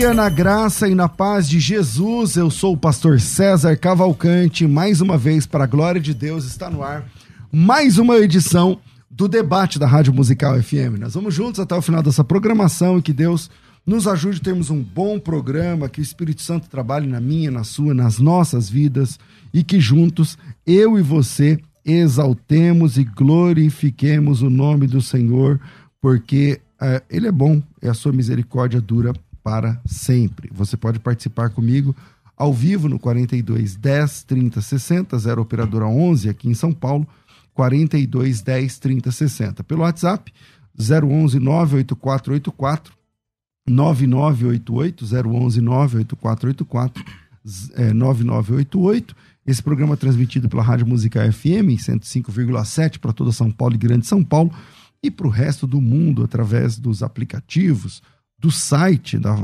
Dia na graça e na paz de Jesus. Eu sou o pastor César Cavalcante. Mais uma vez, para a glória de Deus, está no ar mais uma edição do debate da Rádio Musical FM. Nós vamos juntos até o final dessa programação e que Deus nos ajude a termos um bom programa, que o Espírito Santo trabalhe na minha, na sua, nas nossas vidas e que juntos, eu e você, exaltemos e glorifiquemos o nome do Senhor, porque uh, Ele é bom e a sua misericórdia dura para sempre. Você pode participar comigo ao vivo no 42 10 30 60, 0 operadora 11 aqui em São Paulo, 42 10 30 60. Pelo WhatsApp 011 98484 9988 011 98484 é, 9988. Esse programa é transmitido pela Rádio Música FM 105,7 para toda São Paulo e Grande São Paulo e para o resto do mundo através dos aplicativos, do site da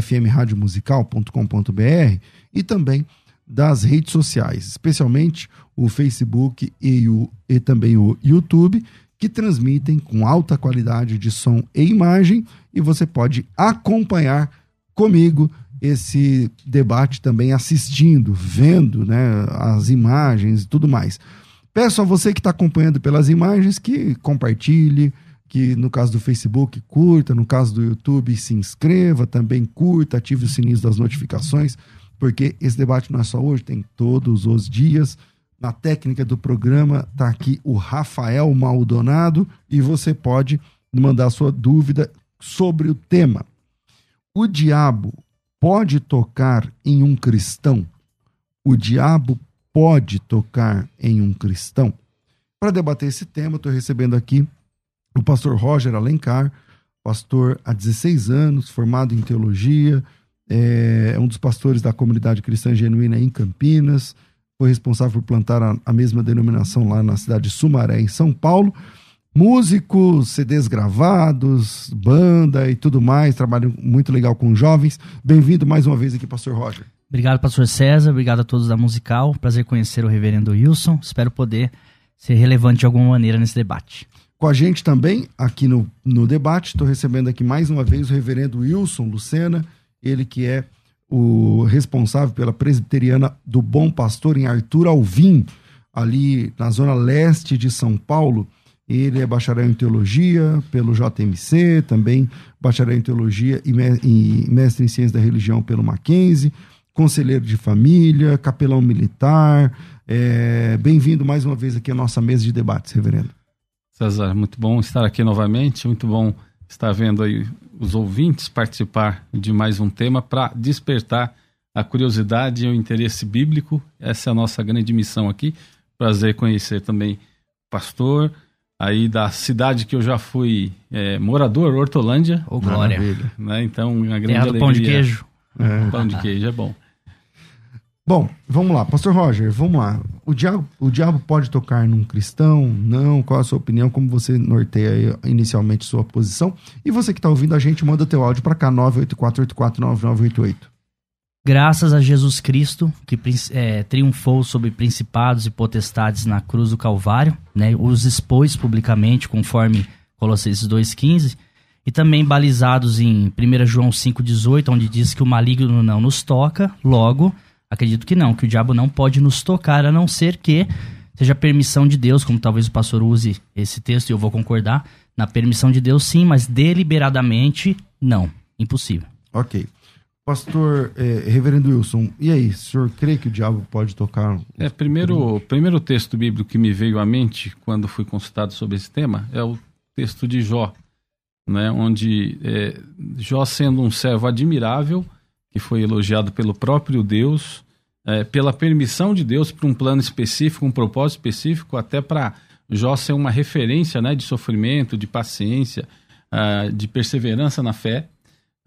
fmradiomusical.com.br e também das redes sociais, especialmente o Facebook e, o, e também o YouTube, que transmitem com alta qualidade de som e imagem e você pode acompanhar comigo esse debate também assistindo, vendo né, as imagens e tudo mais. Peço a você que está acompanhando pelas imagens que compartilhe, que no caso do Facebook curta, no caso do YouTube se inscreva, também curta, ative o sininho das notificações, porque esse debate não é só hoje, tem todos os dias. Na técnica do programa está aqui o Rafael Maldonado e você pode mandar sua dúvida sobre o tema. O diabo pode tocar em um cristão? O diabo pode tocar em um cristão? Para debater esse tema, estou recebendo aqui o pastor Roger Alencar, pastor há 16 anos, formado em teologia, é, é um dos pastores da comunidade cristã genuína em Campinas, foi responsável por plantar a, a mesma denominação lá na cidade de Sumaré, em São Paulo. Músico, CDs gravados, banda e tudo mais, trabalho muito legal com jovens. Bem-vindo mais uma vez aqui, pastor Roger. Obrigado, pastor César, obrigado a todos da Musical. Prazer conhecer o reverendo Wilson. Espero poder ser relevante de alguma maneira nesse debate. Com a gente também, aqui no, no debate, estou recebendo aqui mais uma vez o reverendo Wilson Lucena, ele que é o responsável pela presbiteriana do Bom Pastor em Arthur Alvim, ali na zona leste de São Paulo. Ele é bacharel em teologia pelo JMC, também bacharel em teologia e mestre em ciência da religião pelo Mackenzie, conselheiro de família, capelão militar. É... Bem-vindo mais uma vez aqui à nossa mesa de debates, reverendo. César, muito bom estar aqui novamente, muito bom estar vendo aí os ouvintes participar de mais um tema para despertar a curiosidade e o interesse bíblico. Essa é a nossa grande missão aqui. Prazer conhecer também o pastor aí da cidade que eu já fui é, morador, Hortolândia. Ô, oh, glória. Né? Então, uma grande Terra alegria. pão de queijo. É. Pão de queijo é bom. Bom, vamos lá, Pastor Roger, vamos lá. O diabo, o diabo pode tocar num cristão? Não? Qual a sua opinião? Como você norteia inicialmente sua posição? E você que está ouvindo a gente, manda teu áudio para cá, 984849988. Graças a Jesus Cristo, que é, triunfou sobre principados e potestades na cruz do Calvário, né, os expôs publicamente, conforme Colossenses 2,15, e também balizados em 1 João 5,18, onde diz que o maligno não nos toca, logo Acredito que não, que o diabo não pode nos tocar, a não ser que seja permissão de Deus, como talvez o pastor use esse texto e eu vou concordar. Na permissão de Deus, sim, mas deliberadamente, não. Impossível. Ok. Pastor é, Reverendo Wilson, e aí, o senhor crê que o diabo pode tocar? É, primeiro, primeiro texto bíblico que me veio à mente quando fui consultado sobre esse tema é o texto de Jó, né, onde é, Jó, sendo um servo admirável, que foi elogiado pelo próprio Deus, é, pela permissão de Deus para um plano específico, um propósito específico, até para Jó ser uma referência né, de sofrimento, de paciência, uh, de perseverança na fé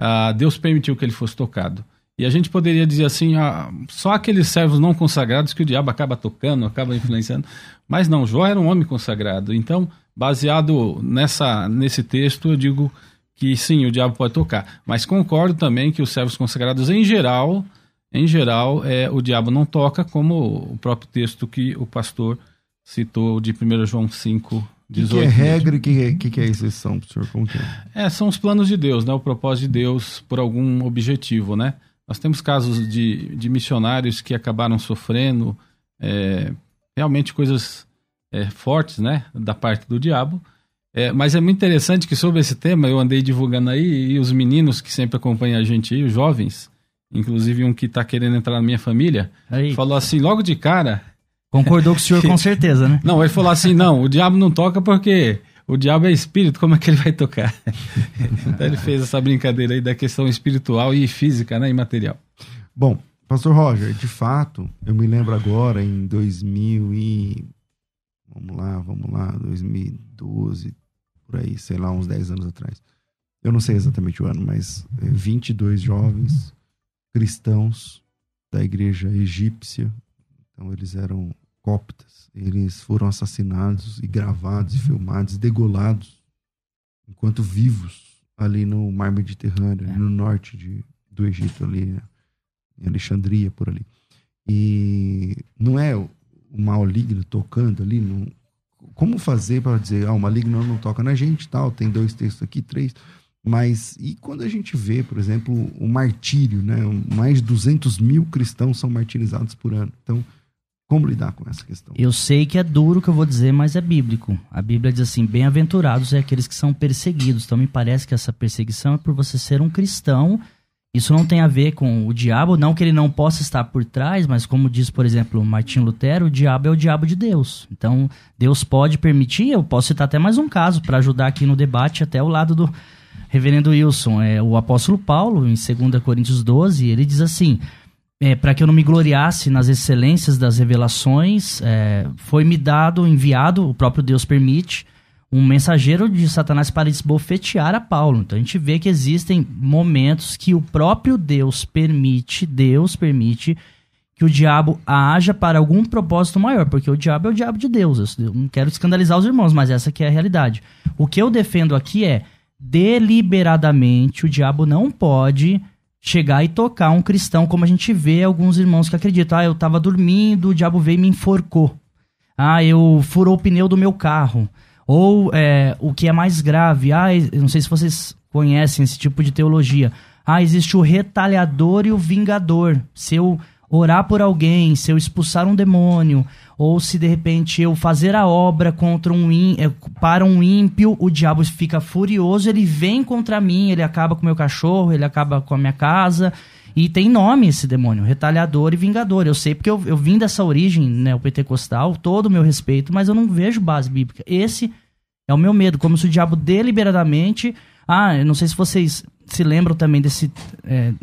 uh, Deus permitiu que ele fosse tocado. E a gente poderia dizer assim, ah, só aqueles servos não consagrados que o diabo acaba tocando, acaba influenciando. Mas não, Jó era um homem consagrado. Então, baseado nessa, nesse texto, eu digo que sim, o diabo pode tocar. Mas concordo também que os servos consagrados, em geral, em geral, é, o diabo não toca, como o próprio texto que o pastor citou de 1 João 5, 18, que, que é regra e o que, que, que, é exceção, professor? Como que é? é? São os planos de Deus, né? O propósito de Deus por algum objetivo, né? Nós temos casos de, de missionários que acabaram sofrendo é, realmente coisas é, fortes, né? Da parte do diabo. É, mas é muito interessante que sobre esse tema eu andei divulgando aí e os meninos que sempre acompanham a gente aí, os jovens, inclusive um que está querendo entrar na minha família, aí. falou assim logo de cara Concordou com o senhor com certeza, né? Não, ele falou assim: não, o diabo não toca porque o diabo é espírito, como é que ele vai tocar? então ele fez essa brincadeira aí da questão espiritual e física, né? E material. Bom, Pastor Roger, de fato, eu me lembro agora em 2000 e. Vamos lá, vamos lá, 2012, por aí, sei lá, uns 10 anos atrás. Eu não sei exatamente o ano, mas 22 jovens cristãos da igreja egípcia. Então eles eram coptas. Eles foram assassinados e gravados e filmados, degolados, enquanto vivos, ali no mar Mediterrâneo, é. no norte de, do Egito, ali, em Alexandria, por ali. E não é o maligno tocando ali, não, como fazer para dizer, ah, o maligno não toca na gente, tal, tem dois textos aqui, três, mas e quando a gente vê, por exemplo, o martírio, né? Mais de 200 mil cristãos são martirizados por ano. Então, como lidar com essa questão? Eu sei que é duro o que eu vou dizer, mas é bíblico. A Bíblia diz assim: bem-aventurados é aqueles que são perseguidos. Então me parece que essa perseguição é por você ser um cristão. Isso não tem a ver com o diabo, não que ele não possa estar por trás, mas como diz, por exemplo, Martim Lutero, o diabo é o diabo de Deus. Então, Deus pode permitir, eu posso citar até mais um caso para ajudar aqui no debate, até o lado do reverendo Wilson. É, o apóstolo Paulo, em 2 Coríntios 12, ele diz assim: é, para que eu não me gloriasse nas excelências das revelações, é, foi-me dado, enviado, o próprio Deus permite, um mensageiro de Satanás para esbofetear a Paulo. Então a gente vê que existem momentos que o próprio Deus permite, Deus permite que o diabo haja para algum propósito maior, porque o diabo é o diabo de Deus. Eu não quero escandalizar os irmãos, mas essa que é a realidade. O que eu defendo aqui é deliberadamente o diabo não pode chegar e tocar um cristão, como a gente vê alguns irmãos que acreditam. Ah, eu tava dormindo, o diabo veio e me enforcou. Ah, eu furou o pneu do meu carro. Ou é, o que é mais grave, ah, não sei se vocês conhecem esse tipo de teologia. Ah, existe o retalhador e o vingador. Se eu orar por alguém, se eu expulsar um demônio, ou se de repente eu fazer a obra contra um é, para um ímpio, o diabo fica furioso, ele vem contra mim, ele acaba com o meu cachorro, ele acaba com a minha casa. E tem nome esse demônio, retalhador e vingador. Eu sei porque eu, eu vim dessa origem né, o pentecostal, todo o meu respeito, mas eu não vejo base bíblica. Esse é o meu medo, como se o diabo deliberadamente. Ah, eu não sei se vocês se lembram também desse. É,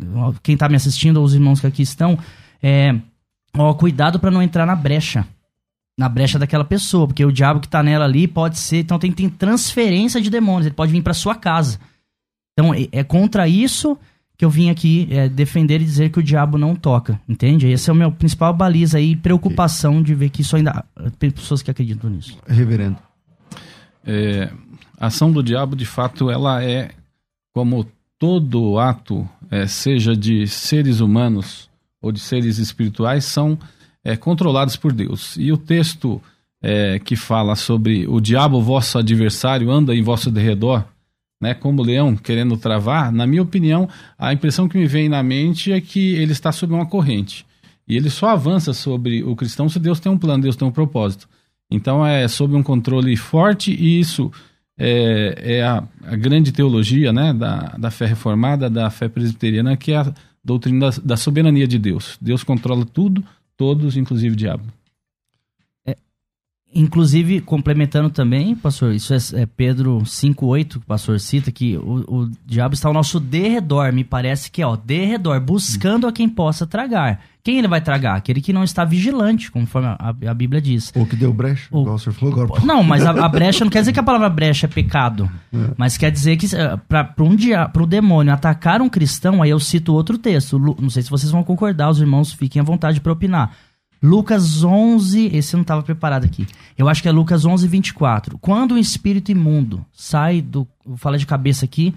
quem está me assistindo, ou os irmãos que aqui estão, é, ó, cuidado para não entrar na brecha. Na brecha daquela pessoa, porque o diabo que tá nela ali pode ser. Então tem, tem transferência de demônios, ele pode vir para sua casa. Então é, é, contra isso que eu vim aqui é, defender e dizer que o diabo não toca, entende? Esse é o meu principal baliza aí, preocupação de ver que isso ainda. Tem pessoas que acreditam nisso. Reverendo. É, a ação do diabo, de fato, ela é como todo ato, é, seja de seres humanos ou de seres espirituais são é, controlados por Deus. E o texto é, que fala sobre o diabo, vosso adversário, anda em vosso derredor, né, como leão querendo travar, na minha opinião, a impressão que me vem na mente é que ele está sob uma corrente. E ele só avança sobre o cristão se Deus tem um plano, Deus tem um propósito. Então é sob um controle forte e isso é, é a, a, grande teologia né, da, da fé reformada, da fé presbiteriana, que é a doutrina da, da soberania de Deus. Deus controla tudo, todos, inclusive o diabo. Inclusive, complementando também, pastor, isso é, é Pedro 5,8 que o pastor cita, que o, o, diabo está ao nosso derredor, me parece que é, ó, derredor, buscando a quem possa tragar. Quem ele vai tragar? Aquele que não está vigilante, conforme a, a Bíblia diz. Ou que deu brecha, O- igual o senhor falou agora. Não, mas a, a brecha não quer dizer que a palavra brecha é pecado. Mas quer dizer que para um dia, pro demônio atacar um cristão, aí eu cito outro texto. Não sei se vocês vão concordar, os irmãos fiquem à vontade para opinar. Lucas 11, esse eu não estava preparado aqui. Eu acho que é Lucas 11, 24. Quando um espírito imundo sai do. Vou falar de cabeça aqui.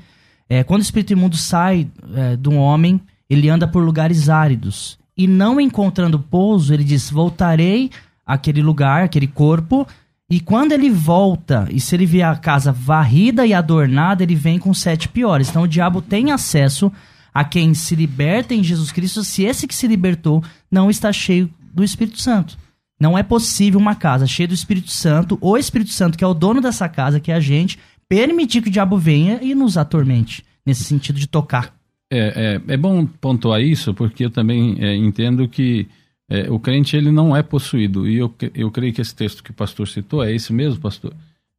É, quando o espírito imundo sai é, de um homem, ele anda por lugares áridos. E não encontrando pouso, ele diz: Voltarei àquele lugar, aquele corpo. E quando ele volta, e se ele vê a casa varrida e adornada, ele vem com sete piores. Então o diabo tem acesso a quem se liberta em Jesus Cristo, se esse que se libertou não está cheio do Espírito Santo. Não é possível uma casa cheia do Espírito Santo, o Espírito Santo, que é o dono dessa casa, que é a gente, permitir que o diabo venha e nos atormente, nesse sentido de tocar. É, é, é bom pontuar isso, porque eu também é, entendo que é, o crente ele não é possuído. E eu, eu creio que esse texto que o pastor citou é esse mesmo, pastor?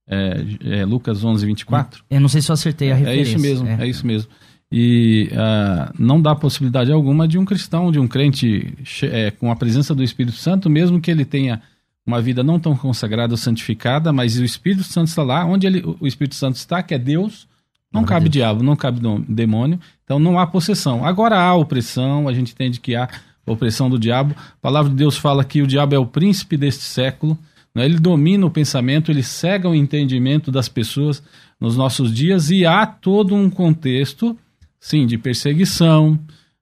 É, é Lucas 11, 24? Eu não sei se eu acertei a É referência. isso mesmo, é, isso mesmo. E ah, não dá possibilidade alguma de um cristão, de um crente é, com a presença do Espírito Santo, mesmo que ele tenha uma vida não tão consagrada ou santificada, mas o Espírito Santo está lá, onde ele, o Espírito Santo está, que é Deus, não a cabe Deus. diabo, não cabe demônio, então não há possessão. Agora há opressão, a gente entende que há opressão do diabo. A palavra de Deus fala que o diabo é o príncipe deste século, né? ele domina o pensamento, ele cega o entendimento das pessoas nos nossos dias e há todo um contexto, sim, de perseguição,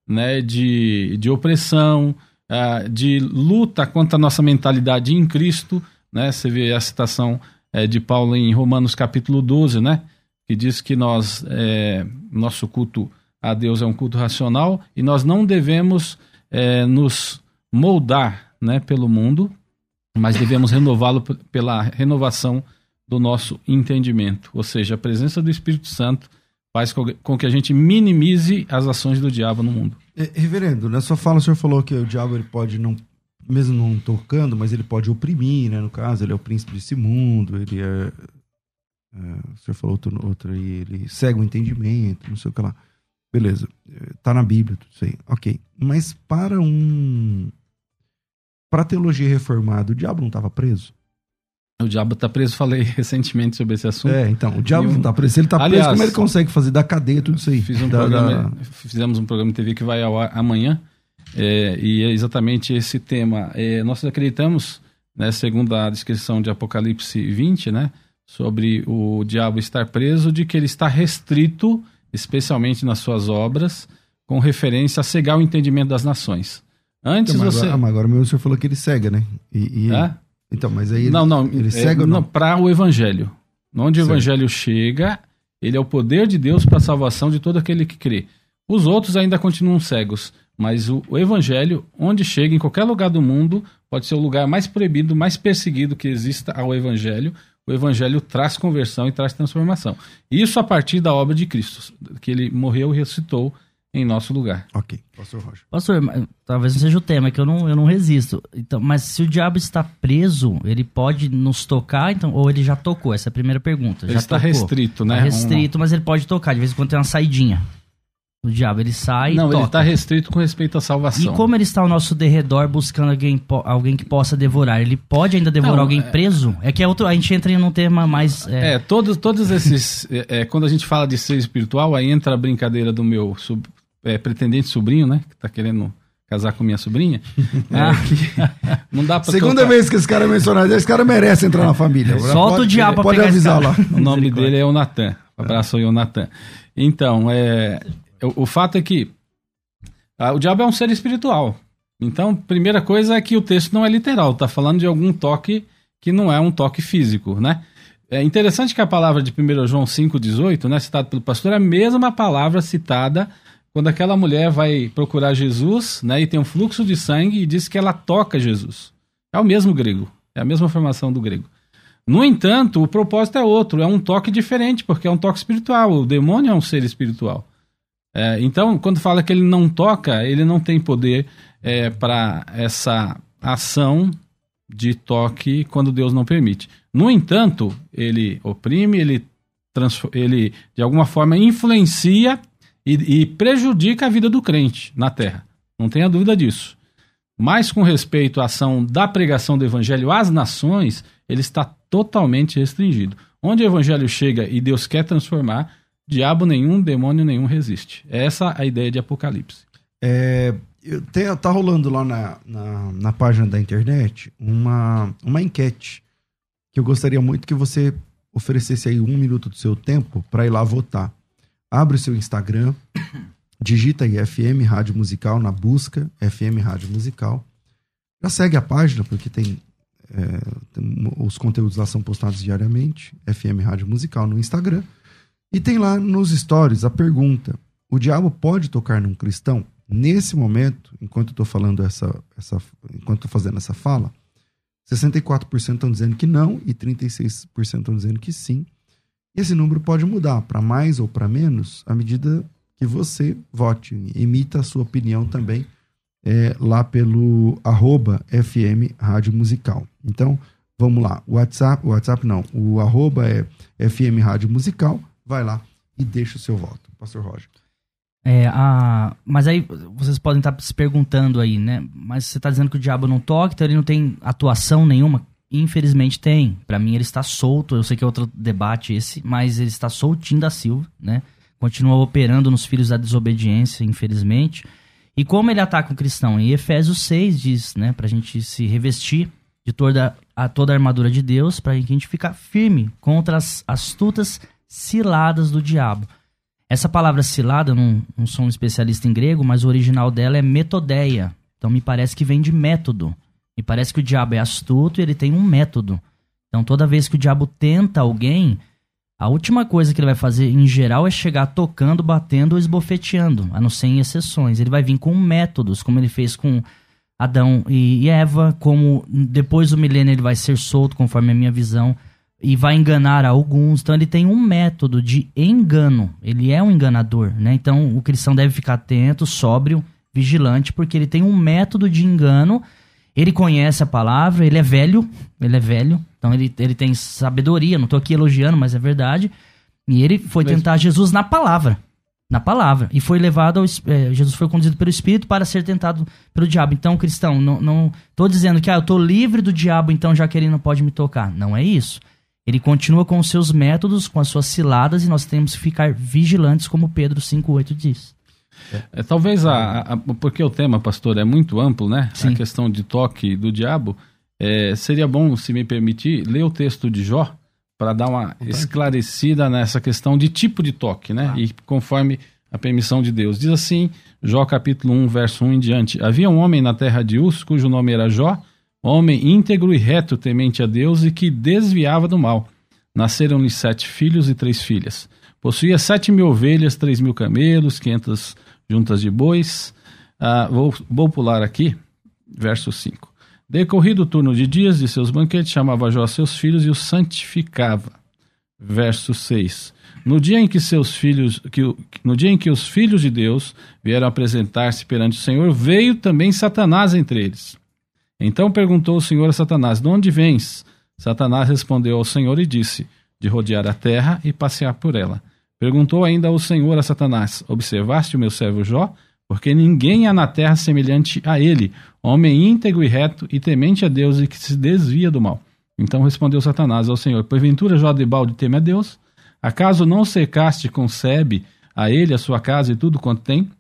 né, de, de opressão, ah, de luta contra a nossa mentalidade em Cristo, né? Você vê a citação eh, de Paulo em Romanos capítulo 12, né? Que diz que nós, eh, nosso culto a Deus é um culto racional e nós não devemos eh, nos moldar, né, pelo mundo, mas devemos renová-lo pela renovação do nosso entendimento. Ou seja, a presença do Espírito Santo faz com que a gente minimize as ações do diabo no mundo. É, reverendo, na sua fala o senhor falou que o diabo ele pode não, mesmo não tocando, mas ele pode oprimir, né? No caso, ele é o príncipe desse mundo, ele é. é, o senhor falou outro, outro aí, ele cega o entendimento, não sei o que lá. Beleza, é, tá na Bíblia, tudo isso aí, ok. Mas para um. Para a teologia reformada, o diabo não estava preso? O diabo está preso, falei recentemente sobre esse assunto. É, então, o diabo um- não está preso. Se ele está preso, como ele consegue fazer da cadeia tudo isso aí? Fiz um Da- programa, da- Fizemos um programa de TV que vai ao ar amanhã, é, e é exatamente esse tema. É, nós acreditamos, né, segundo a descrição de Apocalipse 20, né, sobre o diabo estar preso, de que ele está restrito, especialmente nas suas obras, com referência a cegar o entendimento das nações. Antes Então, mas você. agora, ah, mas agora mesmo o senhor falou que ele cega, né? E, e- Hã? Então, mas aí ele, não, não. ele é, cega ou não? Para o evangelho. Onde o Certo. evangelho chega, ele é o poder de Deus para a salvação de todo aquele que crê. Os outros ainda continuam cegos, mas o, o evangelho, onde chega, em qualquer lugar do mundo, pode ser o lugar mais proibido, mais perseguido que exista ao evangelho. O evangelho traz conversão e traz transformação. Isso a partir da obra de Cristo, que ele morreu e ressuscitou em nosso lugar. Ok, pastor Rocha. Pastor, talvez não seja o tema, é que eu não, eu não resisto. Então, mas se o diabo está preso, ele pode nos tocar, então, ou ele já tocou? Essa é a primeira pergunta. Ele já está tocou. restrito, né? Tá restrito, mas ele pode tocar. De vez em quando tem uma saidinha. O diabo, ele sai Não, e ele está restrito com respeito à salvação. E como ele está ao nosso derredor buscando alguém, alguém que possa devorar? Ele pode ainda devorar Não, alguém é- preso? É que é outro, a gente entra em um tema mais. É, É, todos, todos esses. é, é, quando a gente fala de ser espiritual, aí entra a brincadeira do meu sub- é, pretendente sobrinho, né? Que tá querendo casar com minha sobrinha. Ah. Não dá pra Segunda vez que esse cara é mencionado, esse cara merece entrar na família. Solta Pode- o diabo pra Pode avisar lá. O nome dele é o Natan. Abraço aí, o Natan. Então, é, o, o fato é que ah, o diabo é um ser espiritual. Então, primeira coisa é que o texto não é literal, tá falando de algum toque que não é um toque físico, né? É interessante que a palavra de 1 João 5,18, né, citada pelo pastor, é a mesma palavra citada quando aquela mulher vai procurar Jesus, né, e tem um fluxo de sangue e diz que ela toca Jesus. É o mesmo grego, é a mesma formação do grego. No entanto, o propósito é outro, é um toque diferente, porque é um toque espiritual. O demônio é um ser espiritual. É, então, quando fala que ele não toca, ele não tem poder é, para essa ação de toque quando Deus não permite. No entanto, ele oprime, ele, ele de alguma forma influencia e, e prejudica a vida do crente na terra. Não tenha dúvida disso. Mas com respeito à ação da pregação do evangelho às nações, ele está totalmente restringido. Onde o evangelho chega e Deus quer transformar, diabo nenhum, demônio nenhum resiste. Essa é a ideia de Apocalipse. É, tá rolando lá na, na, na, página da internet uma, uma enquete que eu gostaria muito que você oferecesse aí um minuto do seu tempo para ir lá votar. Abre o seu Instagram, digita aí FM Rádio Musical na busca, FM Rádio Musical. Já segue a página, porque tem, é, tem, os conteúdos lá são postados diariamente, FM Rádio Musical no Instagram. E tem lá nos stories a pergunta: o diabo pode tocar num cristão? Nesse momento, enquanto eu estou falando essa, essa, enquanto estou fazendo essa fala, 64% estão dizendo que não e 36% estão dizendo que sim. Esse número pode mudar para mais ou para menos à medida que você vote. Emita a sua opinião também é, lá pelo arroba FM Rádio Musical. Então, vamos lá. O WhatsApp, WhatsApp não, o arroba é FM Rádio Musical. Vai lá e deixa o seu voto. Pastor Roger. É, a... Mas aí vocês podem estar se perguntando aí, né? Mas você está dizendo que o diabo não toca, então ele não tem atuação nenhuma. Infelizmente tem. Para mim ele está solto. Eu sei que é outro debate esse, mas ele está soltinho da Silva, né? Continua operando nos filhos da desobediência, infelizmente. E como ele ataca o cristão? Em Efésios 6 diz, né, pra gente se revestir de toda a toda a armadura de Deus, para a gente ficar firme contra as astutas ciladas do diabo. Essa palavra cilada, não, não sou um especialista em grego, mas o original dela é metodeia. Então me parece que vem de método. Me parece que o diabo é astuto e ele tem um método. Então, toda vez que o diabo tenta alguém, a última coisa que ele vai fazer, em geral, é chegar tocando, batendo ou esbofeteando, a não ser em exceções. Ele vai vir com métodos, como ele fez com Adão e Eva, como depois do milênio ele vai ser solto, conforme a minha visão, e vai enganar alguns. Então, ele tem um método de engano. Ele é um enganador, né? Então, o cristão deve ficar atento, sóbrio, vigilante, porque ele tem um método de engano ele conhece a palavra, ele é velho, ele é velho, então ele, ele tem sabedoria, não estou aqui elogiando, mas é verdade. E ele foi tentar Jesus na palavra. Na palavra. E foi levado ao. É, Jesus foi conduzido pelo Espírito para ser tentado pelo diabo. Então, cristão, não, não tô dizendo que ah, eu tô livre do diabo, então já que ele não pode me tocar. Não é isso. Ele continua com os seus métodos, com as suas ciladas, e nós temos que ficar vigilantes, como Pedro 5,8 diz. É, talvez a, a, Porque o tema, pastor, é muito amplo, né? Sim. A questão de toque do diabo. É, seria bom, se me permitir, ler o texto de Jó para dar uma esclarecida nessa questão de tipo de toque, né? Ah. E conforme a permissão de Deus. Diz assim, Jó capítulo 1, verso 1 em diante. Havia um homem na terra de Uz, cujo nome era Jó, homem íntegro e reto, temente a Deus e que desviava do mal. Nasceram-lhe sete filhos e três filhas. Possuía sete mil ovelhas, três mil camelos, quinhentas juntas de bois. Ah, vou, vou pular aqui, verso 5. Decorrido o turno de dias de seus banquetes, chamava Jó seus filhos e os santificava. Verso 6. No dia em que seus filhos, que, no dia em que os filhos de Deus vieram apresentar-se perante o Senhor, veio também Satanás entre eles. Então perguntou o Senhor a Satanás: De onde vens? Satanás respondeu ao Senhor e disse: De rodear a terra e passear por ela. Perguntou ainda o Senhor a Satanás: Observaste o meu servo Jó? Porque ninguém há na terra semelhante a ele, homem íntegro e reto e temente a Deus e que se desvia do mal. Então respondeu Satanás ao Senhor: Porventura Jó de balde teme a Deus? Acaso não cercaste concebe a ele a sua casa e tudo quanto tem?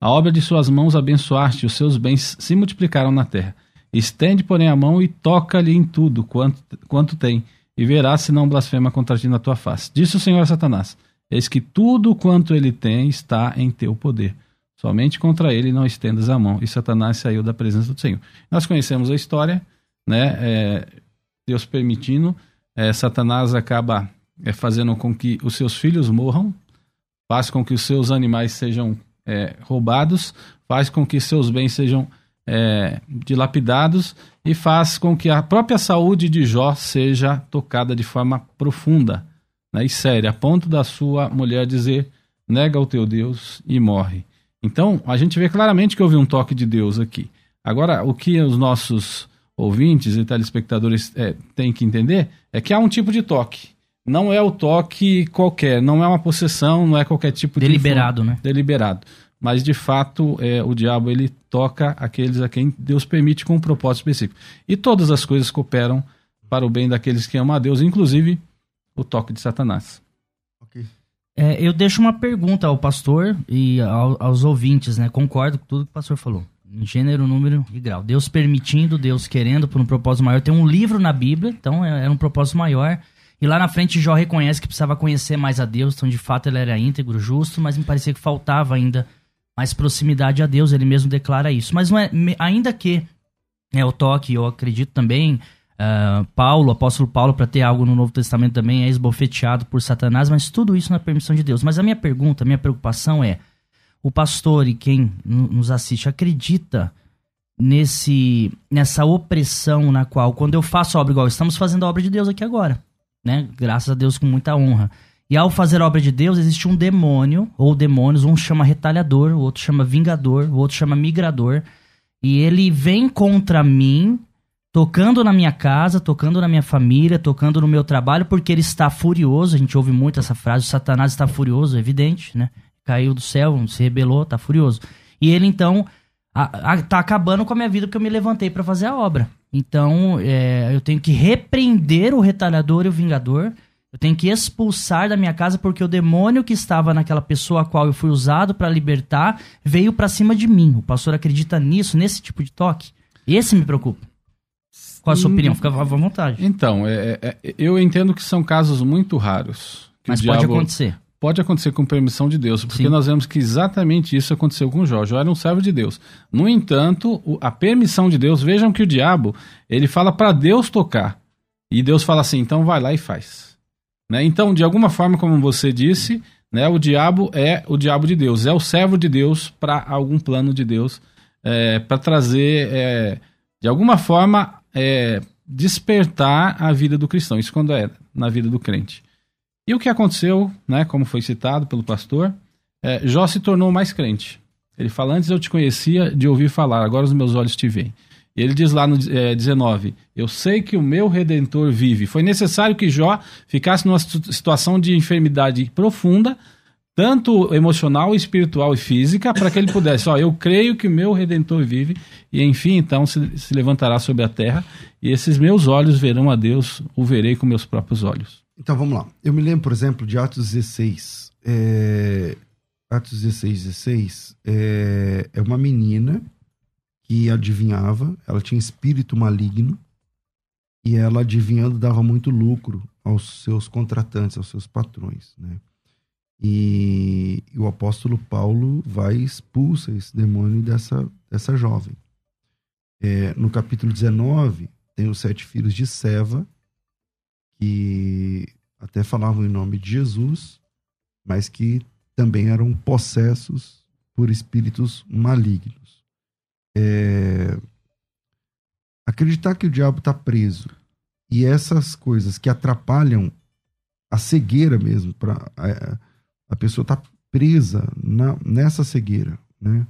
A obra de suas mãos abençoaste, os seus bens se multiplicaram na terra. Estende, porém, a mão e toca-lhe em tudo quanto, quanto tem, e verás se não blasfema contra ti na tua face. Disse o Senhor a Satanás: Eis que tudo quanto ele tem está em teu poder. Somente contra ele não estendas a mão. E Satanás saiu da presença do Senhor. Nós conhecemos a história, né? É, Deus permitindo, é, Satanás acaba é, fazendo com que os seus filhos morram, faz com que os seus animais sejam é, roubados, faz com que seus bens sejam é, dilapidados e faz com que a própria saúde de Jó seja tocada de forma profunda né, e séria, a ponto da sua mulher dizer nega o teu Deus e morre. Então, a gente vê claramente que houve um toque de Deus aqui. Agora, o que os nossos ouvintes e telespectadores é, têm que entender é que há um tipo de toque. Não é o toque qualquer, não é uma possessão, não é qualquer tipo deliberado, de... Deliberado, né? Deliberado. Mas, de fato, é, o diabo ele toca aqueles a quem Deus permite com um propósito específico. E todas as coisas cooperam para o bem daqueles que amam a Deus, inclusive o toque de Satanás. É, eu deixo uma pergunta ao pastor e ao, aos ouvintes, né? Concordo com tudo que o pastor falou. Gênero, número e grau. Deus permitindo, Deus querendo, por um propósito maior. Tem um livro na Bíblia, então era é, é um propósito maior. E lá na frente Jó reconhece que precisava conhecer mais a Deus, então de fato ele era íntegro, justo, mas me parecia que faltava ainda mais proximidade a Deus, ele mesmo declara isso. Mas não é, ainda que é o toque, eu acredito também, Uh, Paulo, apóstolo Paulo, para ter algo no Novo Testamento também é esbofeteado por Satanás, mas tudo isso na permissão de Deus. Mas a minha pergunta, a minha preocupação é: o pastor e quem nos assiste acredita nesse nessa opressão na qual, quando eu faço a obra igual, estamos fazendo a obra de Deus aqui agora, né? Graças a Deus com muita honra. E ao fazer a obra de Deus, existe um demônio, ou demônios, um chama retalhador, o outro chama vingador, o outro chama migrador, e ele vem contra mim tocando na minha casa, tocando na minha família, tocando no meu trabalho, porque ele está furioso. A gente ouve muito essa frase: o Satanás está furioso, é evidente, né? Caiu do céu, se rebelou, está furioso. E ele então a, a, tá acabando com a minha vida porque eu me levantei para fazer a obra. Então é, eu tenho que repreender o retalhador e o vingador. Eu tenho que expulsar da minha casa porque o demônio que estava naquela pessoa a qual eu fui usado para libertar veio para cima de mim. O pastor acredita nisso, nesse tipo de toque? Esse me preocupa. Qual a sua opinião? Hum. Fica à vontade. Então, é, é, é, eu entendo que são casos muito raros. Mas pode acontecer. Pode acontecer com permissão de Deus, porque Sim. nós vemos que exatamente isso aconteceu com Jó. Jó era um servo de Deus. No entanto, a permissão de Deus, vejam que o diabo, ele fala para Deus tocar. E Deus fala assim, então vai lá e faz. Né? Então, de alguma forma, como você disse, né, o diabo é o diabo de Deus, é o servo de Deus para algum plano de Deus, é, para trazer, é, de alguma forma, é, despertar a vida do cristão. Isso quando é na vida do crente. E o que aconteceu, né, como foi citado pelo pastor, é, Jó se tornou mais crente. Ele fala: Antes eu te conhecia de ouvir falar, agora os meus olhos te veem. E ele diz lá no é, 19: Eu sei que o meu redentor vive. Foi necessário que Jó ficasse numa situação de enfermidade profunda tanto emocional, espiritual e física, para que ele pudesse, ó, eu creio que o meu Redentor vive, e enfim, então se, se, levantará sobre a terra, e esses meus olhos verão a Deus, o verei com meus próprios olhos. Então vamos lá. Eu me lembro, por exemplo, de Atos 16. É... Atos 16, 16 é... é uma menina que adivinhava, ela tinha espírito maligno, e ela adivinhando dava muito lucro aos seus contratantes, aos seus patrões, né? E, o apóstolo Paulo vai e expulsa esse demônio dessa, dessa jovem. É, no capítulo 19, tem os sete filhos de Seva, que até falavam em nome de Jesus, mas que também eram possessos por espíritos malignos. É, acreditar que o diabo está preso e essas coisas que atrapalham a cegueira mesmo para a pessoa está presa na, nessa cegueira, né?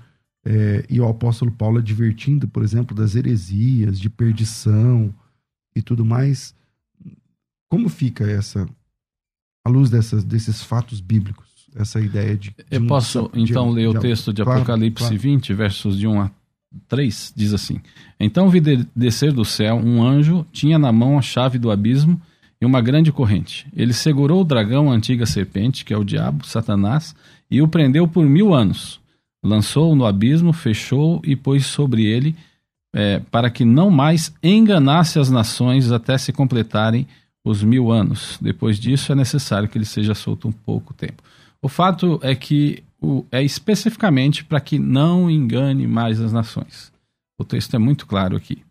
É, e o apóstolo Paulo advertindo, por exemplo, das heresias, de perdição e tudo mais. Como fica essa, à luz dessas, desses fatos bíblicos, essa ideia de. de Eu posso de, então de, ler o texto de claro, Apocalipse claro. 20, versos de 1 a 3, diz assim: Então vi descer do céu um anjo, tinha na mão a chave do abismo e uma grande corrente. Ele segurou o dragão, a antiga serpente, que é o diabo, Satanás, e o prendeu por mil anos. Lançou-o no abismo, fechou e pôs sobre ele, é, para que não mais enganasse as nações até se completarem os mil anos. Depois disso, é necessário que ele seja solto um pouco tempo. O fato é que o, é especificamente para que não engane mais as nações. O texto é muito claro aqui.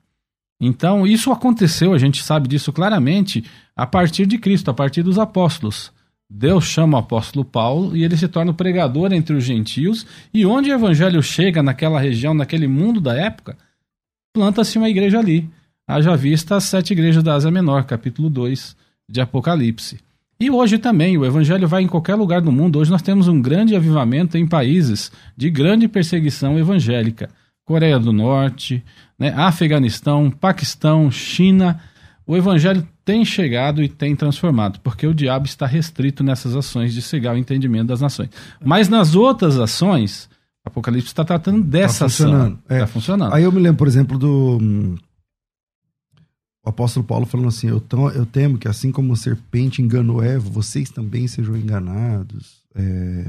Então, isso aconteceu, a gente sabe disso claramente, a partir de Cristo, a partir dos apóstolos. Deus chama o apóstolo Paulo e ele se torna o pregador entre os gentios, e onde o evangelho chega naquela região, naquele mundo da época, planta-se uma igreja ali. Haja vista as sete igrejas da Ásia Menor, capítulo 2 de Apocalipse. E hoje também, o evangelho vai em qualquer lugar do mundo. Hoje nós temos um grande avivamento em países de grande perseguição evangélica. Coreia do Norte, né, Afeganistão, Paquistão, China. O evangelho tem chegado e tem transformado, porque o diabo está restrito nessas ações de cegar o entendimento das nações. Mas nas outras ações, Apocalipse está tratando dessa tá funcionando. ação. Está É. funcionando. Aí eu me lembro, por exemplo, do hum, o apóstolo Paulo falando assim: eu, tão- eu temo que assim como a serpente enganou Eva, vocês também sejam enganados. É,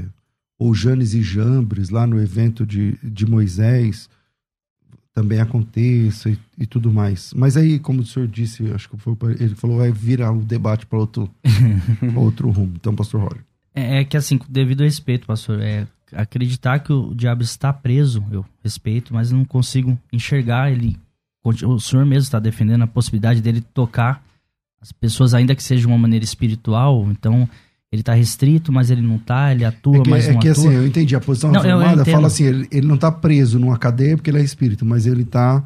ou Janes e Jambres, lá no evento de, de Moisés, também aconteça e, e tudo mais. Mas aí, como o senhor disse, acho que foi, ele falou, vai virar o debate para outro, outro rumo. Então, pastor Roger. É, é que assim, com devido respeito, pastor, é acreditar que o diabo está preso, eu respeito, mas não consigo enxergar ele. O senhor mesmo está defendendo a possibilidade dele tocar as pessoas, ainda que seja de uma maneira espiritual. Então, ele está restrito, mas ele não está, ele atua, É que, mas é não que atua. assim, eu entendi. A posição Não, eu- eu fala assim: ele, ele não está preso numa cadeia porque ele é espírito, mas ele está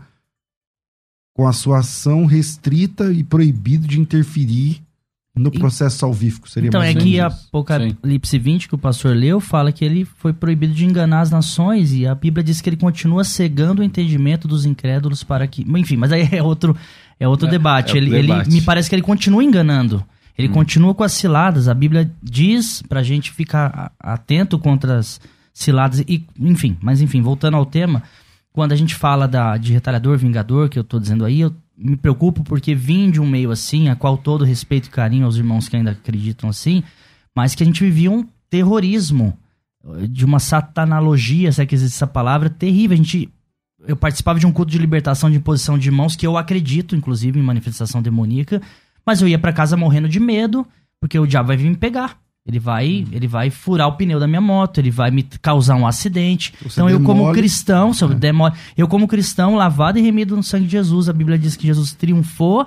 com a sua ação restrita e proibido de interferir no E- processo salvífico. Seria Então, mais é que menos. Apocalipse 20, que o pastor leu, fala que ele foi proibido de enganar as nações, e a Bíblia diz que ele continua cegando o entendimento dos incrédulos para que. Enfim, mas aí é outro, é outro É, debate. é ele, outro ele- debate. me parece que ele continua enganando. Ele continua com as ciladas. A Bíblia diz pra gente ficar a- atento contra as ciladas. E, enfim, mas enfim, voltando ao tema, quando a gente fala da, de retalhador, vingador, que eu tô dizendo aí, eu me preocupo porque vim de um meio assim, a qual todo respeito e carinho aos irmãos que ainda acreditam assim, mas que a gente vivia um terrorismo, de uma satanologia, se é que existe essa palavra, terrível. A gente, eu participava de um culto de libertação de imposição de mãos, que eu acredito, inclusive, em manifestação demoníaca, mas eu ia pra casa morrendo de medo, porque o diabo vai vir me pegar. Ele vai, ele vai furar o pneu da minha moto, ele vai me causar um acidente. Você então eu como cristão, se eu É. demole- eu como cristão lavado e remido no sangue de Jesus, a Bíblia diz que Jesus triunfou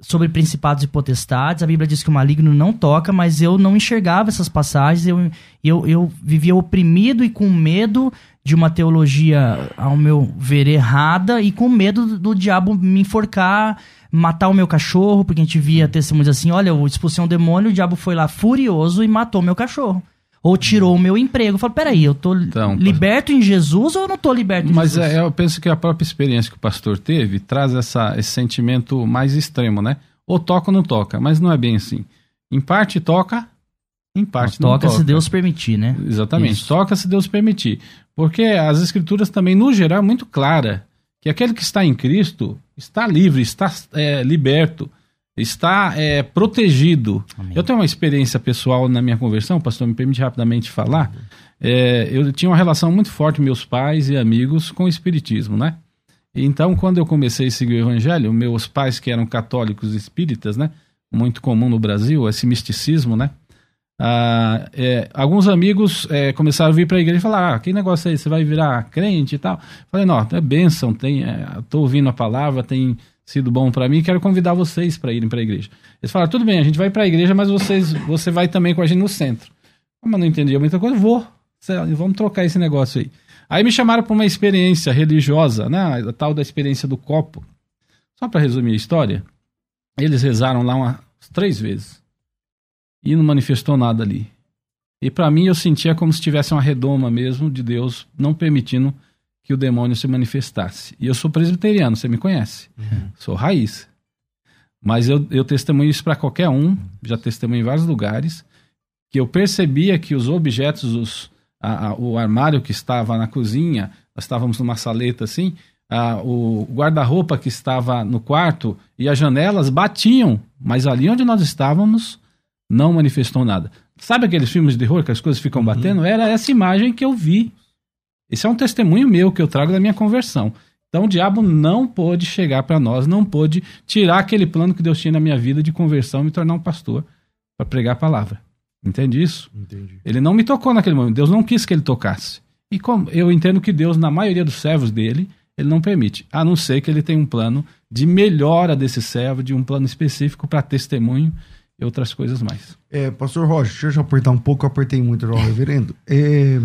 sobre principados e potestades. A Bíblia diz que o maligno não toca, mas eu não enxergava essas passagens. Eu, eu, eu vivia oprimido e com medo de uma teologia, ao meu ver, errada e com medo do, diabo me enforcar, matar o meu cachorro, porque a gente via testemunhos assim: olha, eu expulsei um demônio, o diabo foi lá furioso e matou meu cachorro. Ou tirou o meu emprego. Eu falo, peraí, eu tô Então, liberto em Jesus ou eu não tô liberto em Mas Jesus? é, eu penso que a própria experiência que o pastor teve traz essa, esse sentimento mais extremo, né? Ou toca ou não toca, mas não é bem assim. Em parte toca, em parte não toca, toca. se Deus permitir, né? Exatamente, Isso. toca se Deus permitir. Porque as escrituras também, no geral, é muito clara que aquele que está em Cristo está livre, está é, liberto, está é, protegido. Amém. Eu tenho uma experiência pessoal na minha conversão, pastor, me permite rapidamente falar. É, eu tinha uma relação muito forte, meus pais e amigos, com o Espiritismo, né? Então, quando eu comecei a seguir o Evangelho, meus pais, que eram católicos espíritas, né? Muito comum no Brasil, esse misticismo, né? Ah, é, alguns amigos é, começaram a vir para a igreja e falar: ah, que negócio é esse? Você vai virar crente e tal? Falei: não, é bênção, tem, é, ouvindo a palavra, tem sido bom para mim, quero convidar vocês para irem para a igreja. Eles falaram: tudo bem, a gente vai para a igreja, mas vocês, você vai também com a gente no centro. Eu não entendia muita coisa, vou, vamos trocar esse negócio aí. Aí me chamaram para uma experiência religiosa, né, a tal da experiência do copo. Só para resumir a história, eles rezaram lá umas três vezes e não manifestou nada ali. E para mim eu sentia como se tivesse uma redoma mesmo de Deus não permitindo que o demônio se manifestasse. E eu sou presbiteriano, você me conhece. Sou raiz. Mas eu, eu testemunho isso para qualquer um, já testemunho em vários lugares, que eu percebia que os objetos, os, a- a- o armário que estava na cozinha, nós estávamos numa saleta assim, a- o guarda-roupa que estava no quarto e as janelas batiam, mas ali onde nós estávamos não manifestou nada. Sabe aqueles filmes de terror que as coisas ficam batendo? Era essa imagem que eu vi. Esse é um testemunho meu que eu trago da minha conversão. Então o diabo não pôde chegar para nós, não pôde tirar aquele plano que Deus tinha na minha vida de conversão e me tornar um pastor para pregar a palavra. Entende isso? Entendi. Ele não me tocou naquele momento. Deus não quis que ele tocasse. E como eu entendo que Deus, na maioria dos servos dele, ele não permite. A não ser que ele tenha um plano de melhora desse servo, de um plano específico para testemunho e outras coisas mais. É, Pastor Roger, deixa eu apertar um pouco, eu apertei muito reverendo. É,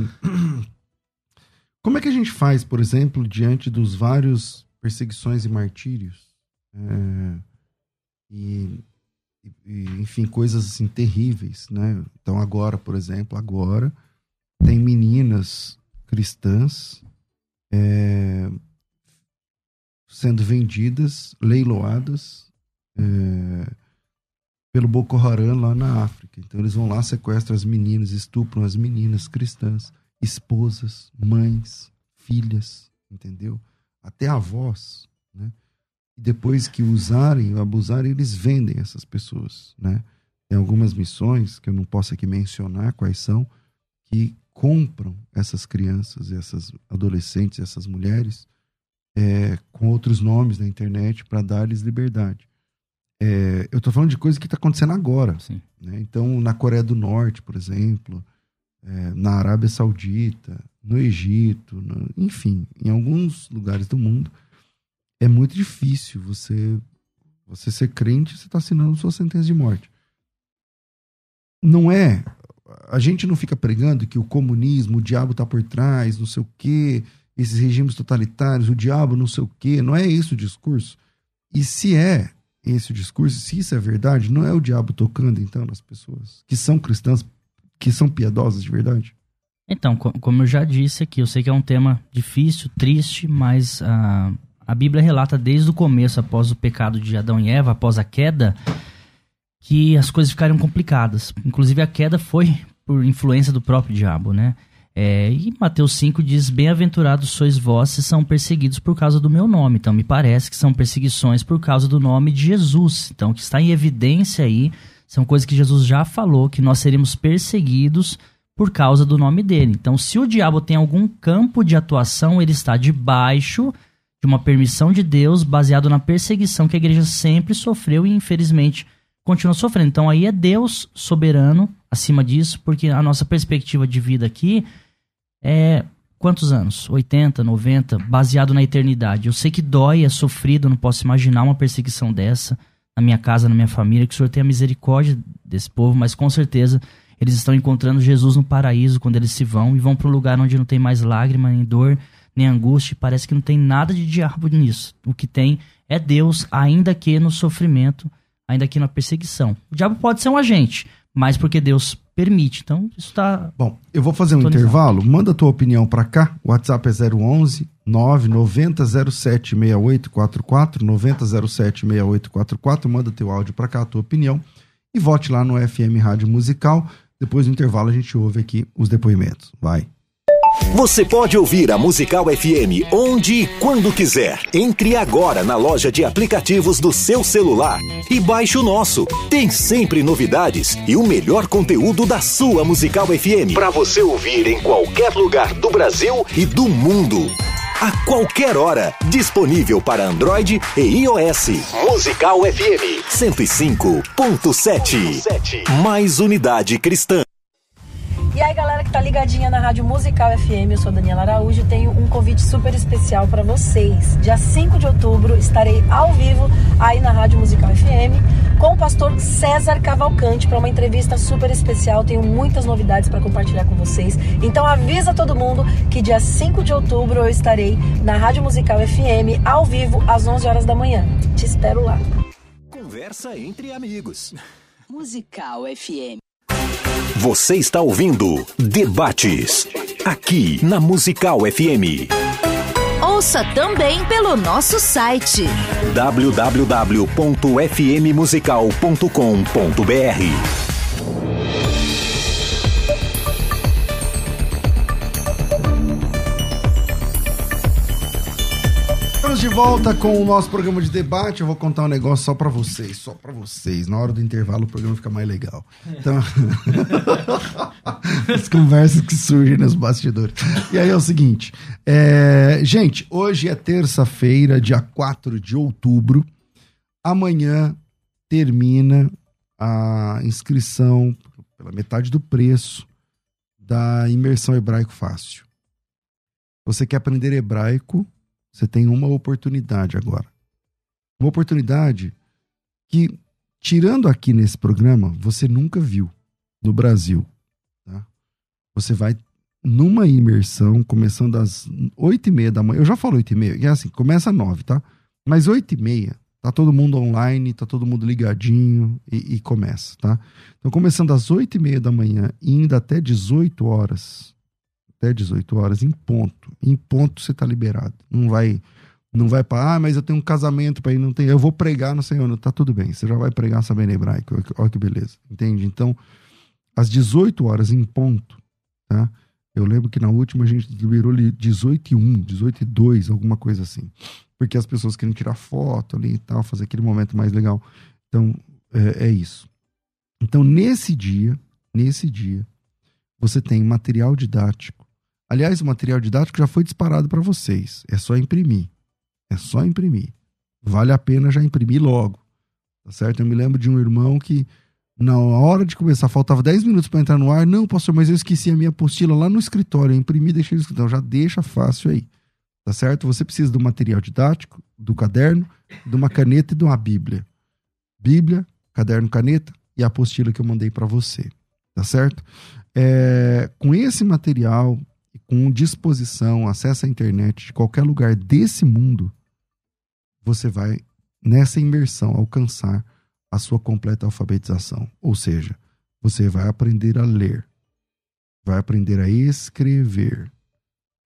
como é que a gente faz, por exemplo, diante dos vários perseguições e martírios? É, e, e, enfim, coisas assim terríveis, né? Então agora, por exemplo, agora tem meninas cristãs é, sendo vendidas, leiloadas é, pelo Boko Haram lá na África. Então eles vão lá, sequestram as meninas, estupram as meninas cristãs, esposas, mães, filhas, entendeu? Até avós, né? E depois que usarem, abusarem, eles vendem essas pessoas, né? Tem algumas missões que eu não posso aqui mencionar quais são, que compram essas crianças, essas adolescentes, essas mulheres é, com outros nomes na internet para dar-lhes liberdade. É, eu estou falando de coisa que está acontecendo agora. Né? Então, na Coreia do Norte, por exemplo, é, na Arábia Saudita, no Egito, no, enfim, em alguns lugares do mundo, é muito difícil você você ser crente, você está assinando sua sentença de morte. Não é a gente não fica pregando que o comunismo, o diabo está por trás, não sei o quê, esses regimes totalitários, o diabo não sei o quê. Não é esse o discurso? E se é esse discurso, se isso é verdade, não é o diabo tocando então nas pessoas que são cristãs, que são piedosas de verdade? Então, como eu já disse aqui, eu sei que é um tema difícil, triste, mas a, a Bíblia relata desde o começo, após o pecado de Adão e Eva, após a queda, que as coisas ficaram complicadas. Inclusive a queda foi por influência do próprio diabo, né? É, e Mateus 5 diz: Bem-aventurados sois vós se são perseguidos por causa do meu nome. Então, me parece que são perseguições por causa do nome de Jesus. Então, que está em evidência aí são coisas que Jesus já falou, que nós seremos perseguidos por causa do nome dele. Então, se o diabo tem algum campo de atuação, ele está debaixo de uma permissão de Deus, baseado na perseguição que a igreja sempre sofreu e, infelizmente, continua sofrendo. Então aí é Deus soberano acima disso, porque a nossa perspectiva de vida aqui é quantos anos? 80, 90, baseado na eternidade. Eu sei que dói, é sofrido, eu não posso imaginar uma perseguição dessa na minha casa, na minha família, que o Senhor tenha misericórdia desse povo, mas com certeza eles estão encontrando Jesus no paraíso quando eles se vão e vão para um lugar onde não tem mais lágrima, nem dor, nem angústia. Parece que não tem nada de diabo nisso. O que tem é Deus, ainda que no sofrimento ainda aqui na perseguição. O diabo pode ser um agente, mas porque Deus permite. Então, isso está. Bom, eu vou fazer um intervalo. Manda a tua opinião para cá. O WhatsApp é 011 99007 6844 9007 6844. Manda teu áudio para cá, a tua opinião. E vote lá no FM Rádio Musical. Depois do intervalo, a gente ouve aqui os depoimentos. Vai. Você pode ouvir a Musical FM onde e quando quiser. Entre agora na loja de aplicativos do seu celular e baixe o nosso. Tem sempre novidades e o melhor conteúdo da sua Musical FM para você ouvir em qualquer lugar do Brasil e do mundo. A qualquer hora, disponível para Android e iOS. Musical FM 105.7. Mais unidade cristã. Tá ligadinha na Rádio Musical FM, eu sou Daniela Araújo e tenho um convite super especial para vocês. Dia 5 de outubro estarei ao vivo aí na Rádio Musical FM com o pastor César Cavalcante para uma entrevista super especial. Tenho muitas novidades para compartilhar com vocês. Então avisa todo mundo que dia 5 de outubro eu estarei na Rádio Musical FM ao vivo às 11 horas da manhã. Te espero lá. Conversa entre amigos. Musical FM. Você está ouvindo Debates, aqui na Musical FM. Ouça também pelo nosso site www.fmmusical.com.br. Estamos de volta com o nosso programa de debate. Eu vou contar um negócio só para vocês, só para vocês. Na hora do intervalo o programa fica mais legal. Então, as conversas que surgem nos bastidores. E aí é o seguinte, é... gente, hoje é terça-feira, dia 4 de outubro. Amanhã termina a inscrição pela metade do preço da imersão hebraico fácil. Você quer aprender hebraico? Você tem uma oportunidade agora. Uma oportunidade que, tirando aqui nesse programa, você nunca viu no Brasil. Tá? Você vai numa imersão, começando às oito e meia da manhã. Eu já falo oito e meia, é assim, começa às nove, tá? Mas oito e meia Tá todo mundo online, tá todo mundo ligadinho e, e começa, tá? Então, começando às 8 e meia da manhã indo até 18 horas, até 18 horas, em ponto. Em ponto você tá liberado. Não vai não vai para, ah, mas eu tenho um casamento para ir, não tem. Eu vou pregar no Senhor. Tá tudo bem, você já vai pregar sabendo hebraico. Olha que beleza, entende? Então, às 18 horas em ponto, tá? Eu lembro que na última a gente liberou 18 e 1, 18 e 2, alguma coisa assim. Porque as pessoas queriam tirar foto ali e tal, fazer aquele momento mais legal. Então, é, é isso. Então, nesse dia, nesse dia, você tem material didático. Aliás, o material didático já foi disparado para vocês. É só imprimir. É só imprimir. Vale a pena já imprimir logo. Tá certo? Eu me lembro de um irmão que, na hora de começar, faltava 10 minutos para entrar no ar. Não, pastor, mas eu esqueci a minha apostila lá no escritório. Eu imprimi e deixei no escritório. Já deixa fácil aí. Tá certo? Você precisa do material didático, do caderno, de uma caneta e de uma Bíblia. Bíblia, caderno, caneta e a apostila que eu mandei para você. Tá certo? É, com esse material, com disposição, acesso à internet de qualquer lugar desse mundo, você vai, nessa imersão, alcançar a sua completa alfabetização. Ou seja, você vai aprender a ler, vai aprender a escrever.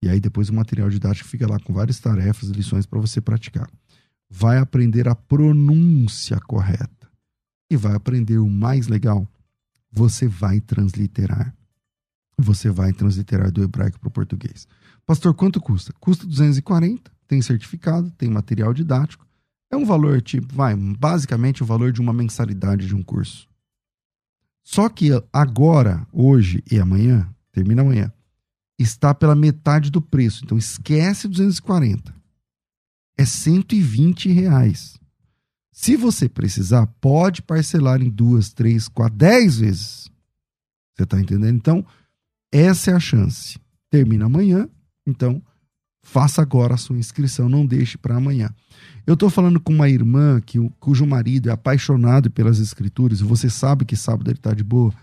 E aí depois o material didático fica lá com várias tarefas, lições para você praticar. Vai aprender a pronúncia correta. E vai aprender o mais legal, você vai transliterar você vai transliterar do hebraico para o português. Pastor, quanto custa? Custa 240, tem certificado, tem material didático. É um valor tipo, vai, basicamente o valor de uma mensalidade de um curso. Só que agora, hoje e amanhã, termina amanhã, está pela metade do preço. Então esquece 240. É 120 reais. Se você precisar, pode parcelar em duas, três, quatro, dez vezes. Você está entendendo? Então, essa é a chance. Termina amanhã, então faça agora a sua inscrição, não deixe para amanhã. Eu estou falando com uma irmã que, cujo marido é apaixonado pelas escrituras, e você sabe que sábado ele está de boa,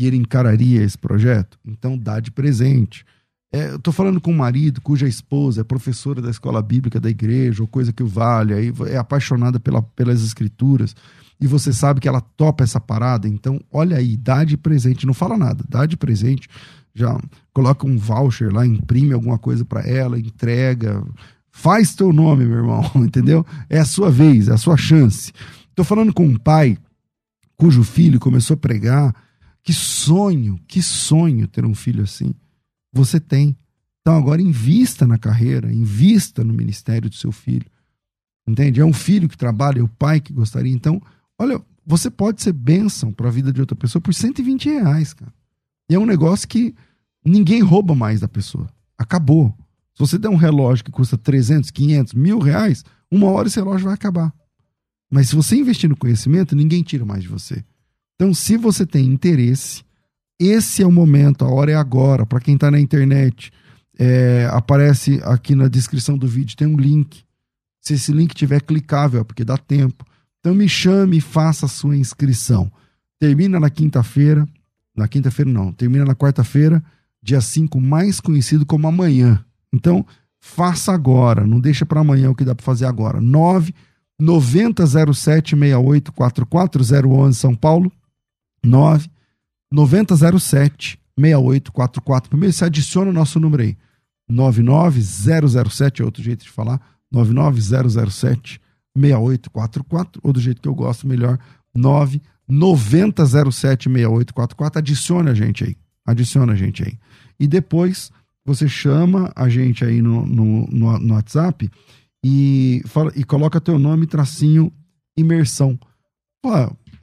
e ele encararia esse projeto, então dá de presente. É, eu estou falando com um marido cuja esposa é professora da escola bíblica da igreja, ou coisa que o vale, aí é apaixonada pela, pelas escrituras, e você sabe que ela topa essa parada, então olha aí, dá de presente, não fala nada, dá de presente já coloca um voucher lá, imprime alguma coisa para ela, entrega, faz teu nome, meu irmão, entendeu? É a sua vez, é a sua chance. Tô falando com um pai cujo filho começou a pregar. Que sonho, que sonho ter um filho assim. Você tem. Então agora invista na carreira, invista no ministério do seu filho. Entende? É um filho que trabalha, é o pai que gostaria. Então, olha, você pode ser bênção para a vida de outra pessoa por 120 reais, cara. E é um negócio que ninguém rouba mais da pessoa. Acabou. Se você der um relógio que custa 300, 500, mil reais, uma hora esse relógio vai acabar. Mas se você investir no conhecimento, ninguém tira mais de você. Então, se você tem interesse, esse é o momento, a hora é agora. Para quem está na internet, é, aparece aqui na descrição do vídeo, tem um link. Se esse link tiver clicável, é porque dá tempo. Então, me chame e faça a sua inscrição. Termina na quinta-feira, na quinta-feira não, termina na quarta-feira, dia 5, mais conhecido como amanhã. Então, faça agora, não deixa para amanhã o que dá para fazer agora. 9 9007 6844 011 São Paulo. 9 9007 6844. Primeiro você adiciona o nosso número aí. 99007 é outro jeito de falar. 99007 6844 ou do jeito que eu gosto melhor, 9 90076844. Adicione a gente aí. Adiciona a gente aí. E depois você chama a gente aí no, no, no, no WhatsApp e, fala, e coloca teu nome, tracinho, imersão. Pô,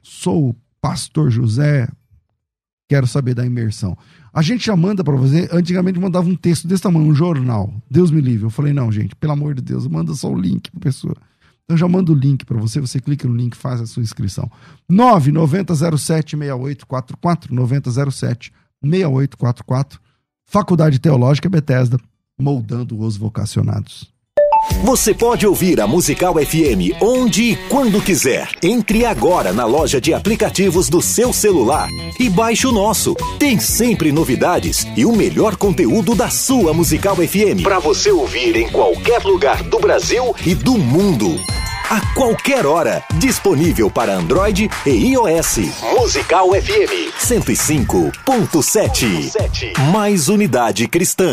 sou o pastor José, quero saber da imersão. A gente já manda para você, antigamente mandava um texto desse tamanho, um jornal. Deus me livre. Eu falei, não, gente, pelo amor de Deus, manda só o link para pessoa. Então já mando o link para você, você clica no link, faz a sua inscrição. 99007 6844 9007 6844 Faculdade Teológica Bethesda, moldando os vocacionados. Você pode ouvir a Musical FM onde e quando quiser. Entre agora na loja de aplicativos do seu celular e baixe o nosso. Tem sempre novidades e o melhor conteúdo da sua Musical FM para você ouvir em qualquer lugar do Brasil e do mundo. a qualquer hora. Disponível para Android e iOS. Musical FM 105.7. Mais unidade cristã.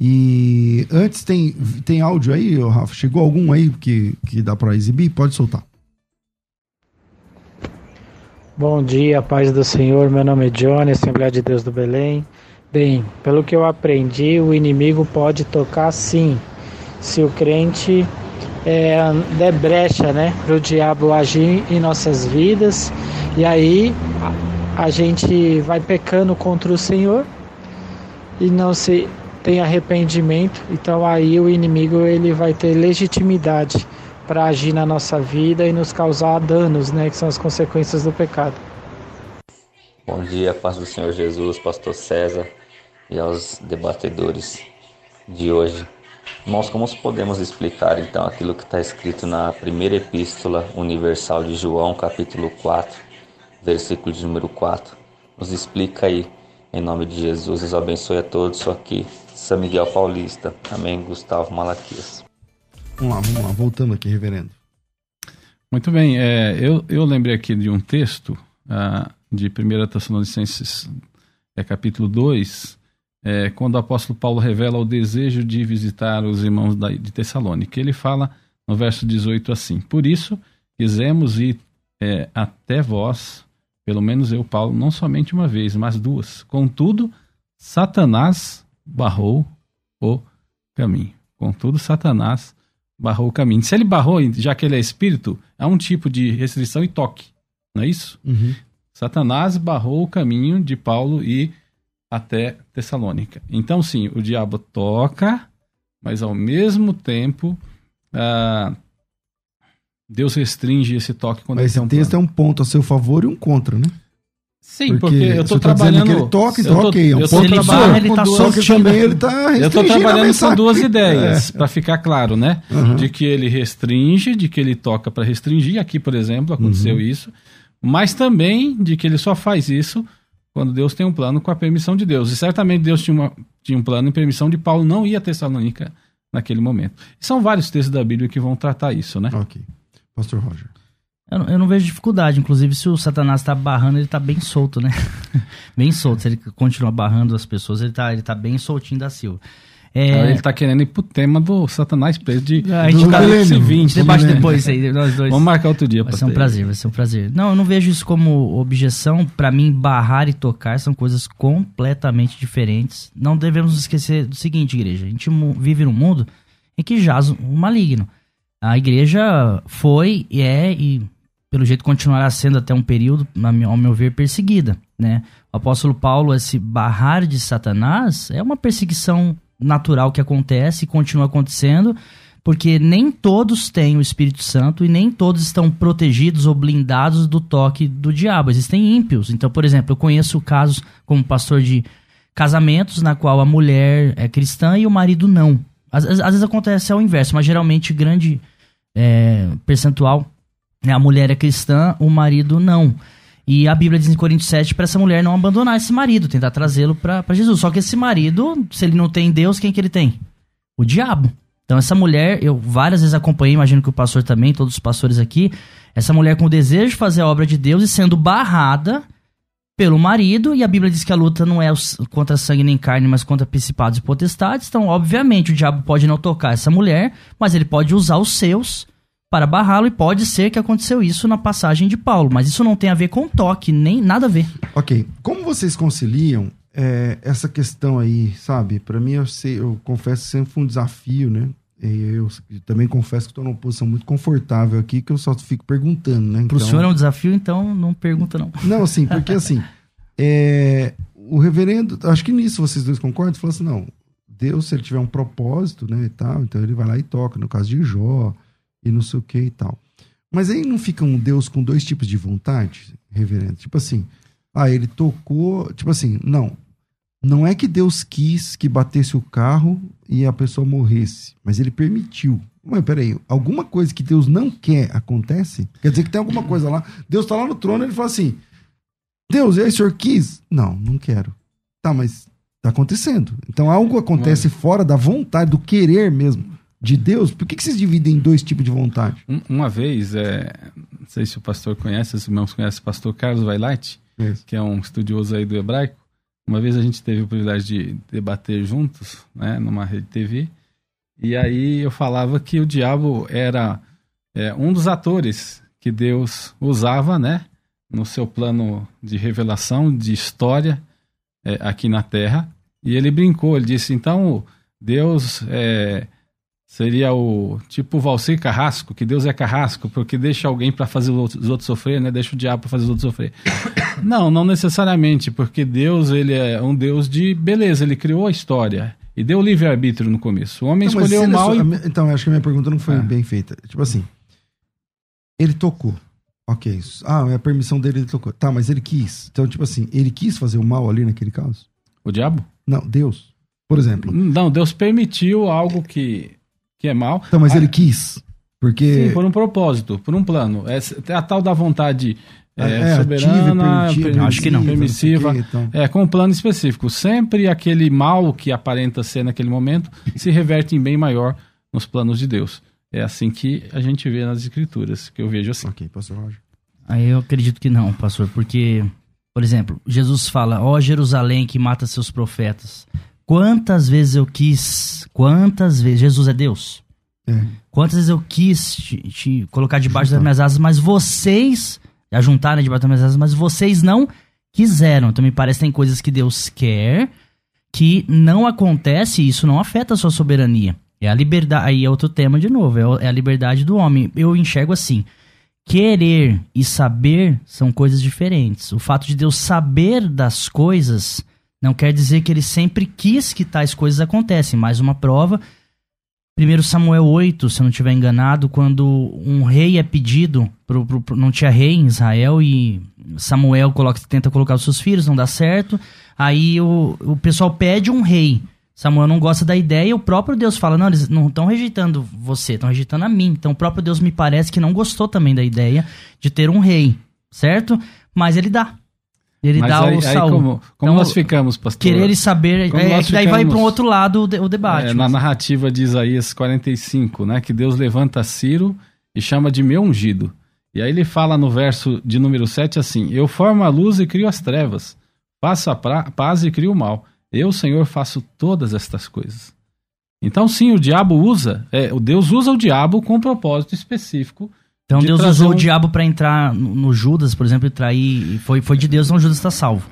E antes tem, tem áudio aí, Rafa? Chegou algum aí que, que dá para exibir? Pode soltar. Bom dia, paz do Senhor. Meu nome é Johnny, Assembleia de Deus do Belém. Bem, pelo que eu aprendi, o inimigo pode tocar sim, se o crente é, der brecha né, para o diabo agir em nossas vidas. E aí a, gente vai pecando contra o Senhor e não se tem arrependimento. Então aí o inimigo ele vai ter legitimidade para agir na nossa vida e nos causar danos, né, que são as consequências do pecado. Bom dia, paz do Senhor Jesus, pastor César e aos debatedores de hoje. Irmãos, como podemos explicar então aquilo que está escrito na primeira epístola universal de João, capítulo 4, versículo de número 4? Nos explica aí, em nome de Jesus. Abençoe a todos. Aqui, São Miguel Paulista. Amém, Gustavo Malaquias. Vamos lá, vamos lá, voltando aqui, reverendo. Muito bem, é, eu, eu lembrei aqui de um texto ah, de 1 Tessalonicenses, é, capítulo 2, é, quando o apóstolo Paulo revela o desejo de visitar os irmãos da, de Tessalônica. Ele fala no verso 18 assim: Por isso quisemos ir é, até vós, pelo menos eu, Paulo, não somente uma vez, mas duas. Contudo, Satanás barrou o caminho. Contudo, Satanás barrou o caminho. Se ele barrou, já que ele é espírito, é um tipo de restrição e toque, não é isso? Uhum. Satanás barrou o caminho de Paulo e até Tessalônica. Então, sim, o diabo toca, mas ao mesmo tempo ah, Deus restringe esse toque quando mas esse um texto plano. é um ponto a seu favor e um contra, né? Sim, porque, porque eu estou tá trabalhando. Que ele toca, então, eu tô, ok. É um eu ponto trabalhando, ele tá só que também ele está Eu estou trabalhando com duas ideias, é. para ficar claro, né? Uhum. De que ele restringe, de que ele toca para restringir. Aqui, por exemplo, aconteceu Uhum. isso. Mas também de que ele só faz isso quando Deus tem um plano com a permissão de Deus. E certamente Deus tinha, uma, tinha um plano em permissão de Paulo não ir a Tessalônica naquele momento. E são vários textos da Bíblia que vão tratar isso, né? Ok. Pastor Roger. Eu, não- eu não vejo dificuldade. Inclusive, se o Satanás tá barrando, ele tá bem solto, né? bem solto. Se ele continuar barrando as pessoas, ele tá, ele tá bem soltinho da Silva. É, Ele tá querendo ir pro tema do Satanás preso de a gente, do a milênio. gente Vinte, debate milênio. depois aí, nós dois. Vamos marcar outro dia. Vai ser um pastor. prazer, vai ser um prazer. Não, eu não vejo isso como objeção. Pra mim, barrar e tocar são coisas completamente diferentes. Não devemos esquecer do seguinte, igreja. A gente vive num mundo em que jaz o maligno. A igreja foi e é e pelo jeito continuará sendo até um período, ao meu ver, perseguida, né? O apóstolo Paulo, esse barrar de Satanás é uma perseguição natural que acontece e continua acontecendo, porque nem todos têm o Espírito Santo e nem todos estão protegidos ou blindados do toque do diabo. Existem ímpios. Então, por exemplo, eu conheço casos como pastor de casamentos na qual a mulher é cristã e o marido não. Às, às- vezes acontece ao inverso, mas geralmente grande é, percentual a mulher é cristã, o marido não. E a Bíblia diz em Coríntios 7 para essa mulher não abandonar esse marido, tentar trazê-lo para Jesus. Só que esse marido, se ele não tem Deus, quem que ele tem? O diabo. Então essa mulher, eu várias vezes acompanhei, imagino que o pastor também, todos os pastores aqui, essa mulher com o desejo de fazer a obra de Deus e sendo barrada pelo marido, e a Bíblia diz que a luta não é contra sangue nem carne, mas contra principados e potestades. Então, obviamente, o diabo pode não tocar essa mulher, mas ele pode usar os seus para barrá-lo, e pode ser que aconteceu isso na passagem de Paulo, mas isso não tem a ver com toque, nem nada a ver. Ok. Como vocês conciliam é, essa questão aí, sabe? Pra mim, eu, sei, eu confesso que sempre foi um desafio, né? E eu, também confesso que estou numa posição muito confortável aqui, que eu só fico perguntando, né? Então- senhor é um desafio, então não pergunta não. Não, assim, porque assim, é, o reverendo, acho que nisso vocês dois concordam, falou assim, não, Deus, se ele tiver um propósito, né, e tal, então ele vai lá e toca, no caso de Jó, e não sei o que e tal. Mas aí não fica um Deus com dois tipos de vontade, reverendo? Tipo assim, ah, ele tocou. Tipo assim, não. Não é que Deus quis que batesse o carro e a pessoa morresse, mas ele permitiu. Mas peraí, alguma coisa que Deus não quer acontece? Quer dizer que tem alguma coisa lá. Deus tá lá no trono e ele fala assim: Deus, e aí, o senhor quis? Não, não quero. Tá, mas tá acontecendo. Então algo acontece fora da vontade, do querer mesmo de Deus. Por que, que vocês dividem em dois tipos de vontade? Um- uma vez, é, não sei se o pastor conhece, os irmãos conhecem o pastor Carlos Vailate, Isso. que é um estudioso aí do hebraico. Uma vez a gente teve o privilégio de debater juntos, né, numa rede TV, e aí eu falava que o diabo era é, um dos atores que Deus usava, né, no seu plano de revelação, de história é, aqui na Terra. E ele brincou, ele disse, então Deus é, seria o tipo o Valcir Carrasco, que Deus é carrasco, porque deixa alguém para fazer os outros, os outros sofrer, né? Deixa o diabo para fazer os outros sofrer. não, não necessariamente, porque Deus ele é um Deus de beleza, ele criou a história e deu livre arbítrio no começo. O homem mas escolheu o mal só- e Então, eu acho que a minha pergunta não foi Ah. bem feita. Tipo assim, ele tocou. Ok. isso. Ah, é a permissão dele, ele tocou. Tá, mas ele quis. Então, tipo assim, ele quis fazer o mal ali naquele caso? o diabo. Não, Deus. Por exemplo. Não, Deus permitiu algo que que é mal. Então, mas Ah, ele quis. Porque. Sim, por um propósito, por um plano. É, é a tal da vontade é, é, soberana, ativa, permissiva, Acho que não. permissiva. sei o quê, então. É, com um plano específico. Sempre aquele mal que aparenta ser naquele momento se reverte em bem maior nos planos de Deus. É assim que a gente vê nas escrituras, que eu vejo assim. Ok, pastor Roger. Aí eu acredito que não, pastor, porque, por exemplo, Jesus fala: Ó Jerusalém que mata seus profetas. Quantas vezes eu quis, quantas vezes, Jesus é Deus, É. quantas vezes eu quis te, te colocar debaixo das minhas asas, mas vocês, ajuntar né, debaixo das minhas asas, mas vocês não quiseram. Então me parece que tem coisas que Deus quer que não acontece e isso não afeta a sua soberania. É a liberdade, aí é outro tema de novo, é é a liberdade do homem. Eu enxergo assim, querer e saber são coisas diferentes. O fato de Deus saber das coisas não quer dizer que ele sempre quis que tais coisas acontecem. Mais uma prova. 1 Samuel 8, se eu não estiver enganado, quando um rei é pedido, pro, pro- pro- não tinha rei em Israel e Samuel coloca, tenta colocar os seus filhos, não dá certo. Aí o, o pessoal pede um rei. Samuel não gosta da ideia e o próprio Deus fala: Não, eles não estão rejeitando você, estão rejeitando a mim. Então o próprio Deus me parece que não gostou também da ideia de ter um rei, certo? Mas ele dá. Ele Mas dá aí, o aí Saul. como, como Então, nós ficamos, pastor? Querer e saber. Como É, daí vai ficamos- para um outro lado o, de- o debate. É, na narrativa de Isaías 45, né, que Deus levanta Ciro e chama de meu ungido. E aí ele fala no verso de número 7 assim: Eu formo a luz e crio as trevas, faço a pra- paz e crio o mal. Eu, Senhor, faço todas estas coisas. Então, sim, o diabo usa, é, o Deus usa o diabo com um propósito específico. Então de Deus usou um- o diabo para entrar no, no Judas, por exemplo, e trair. Foi, foi de Deus, então Judas está salvo.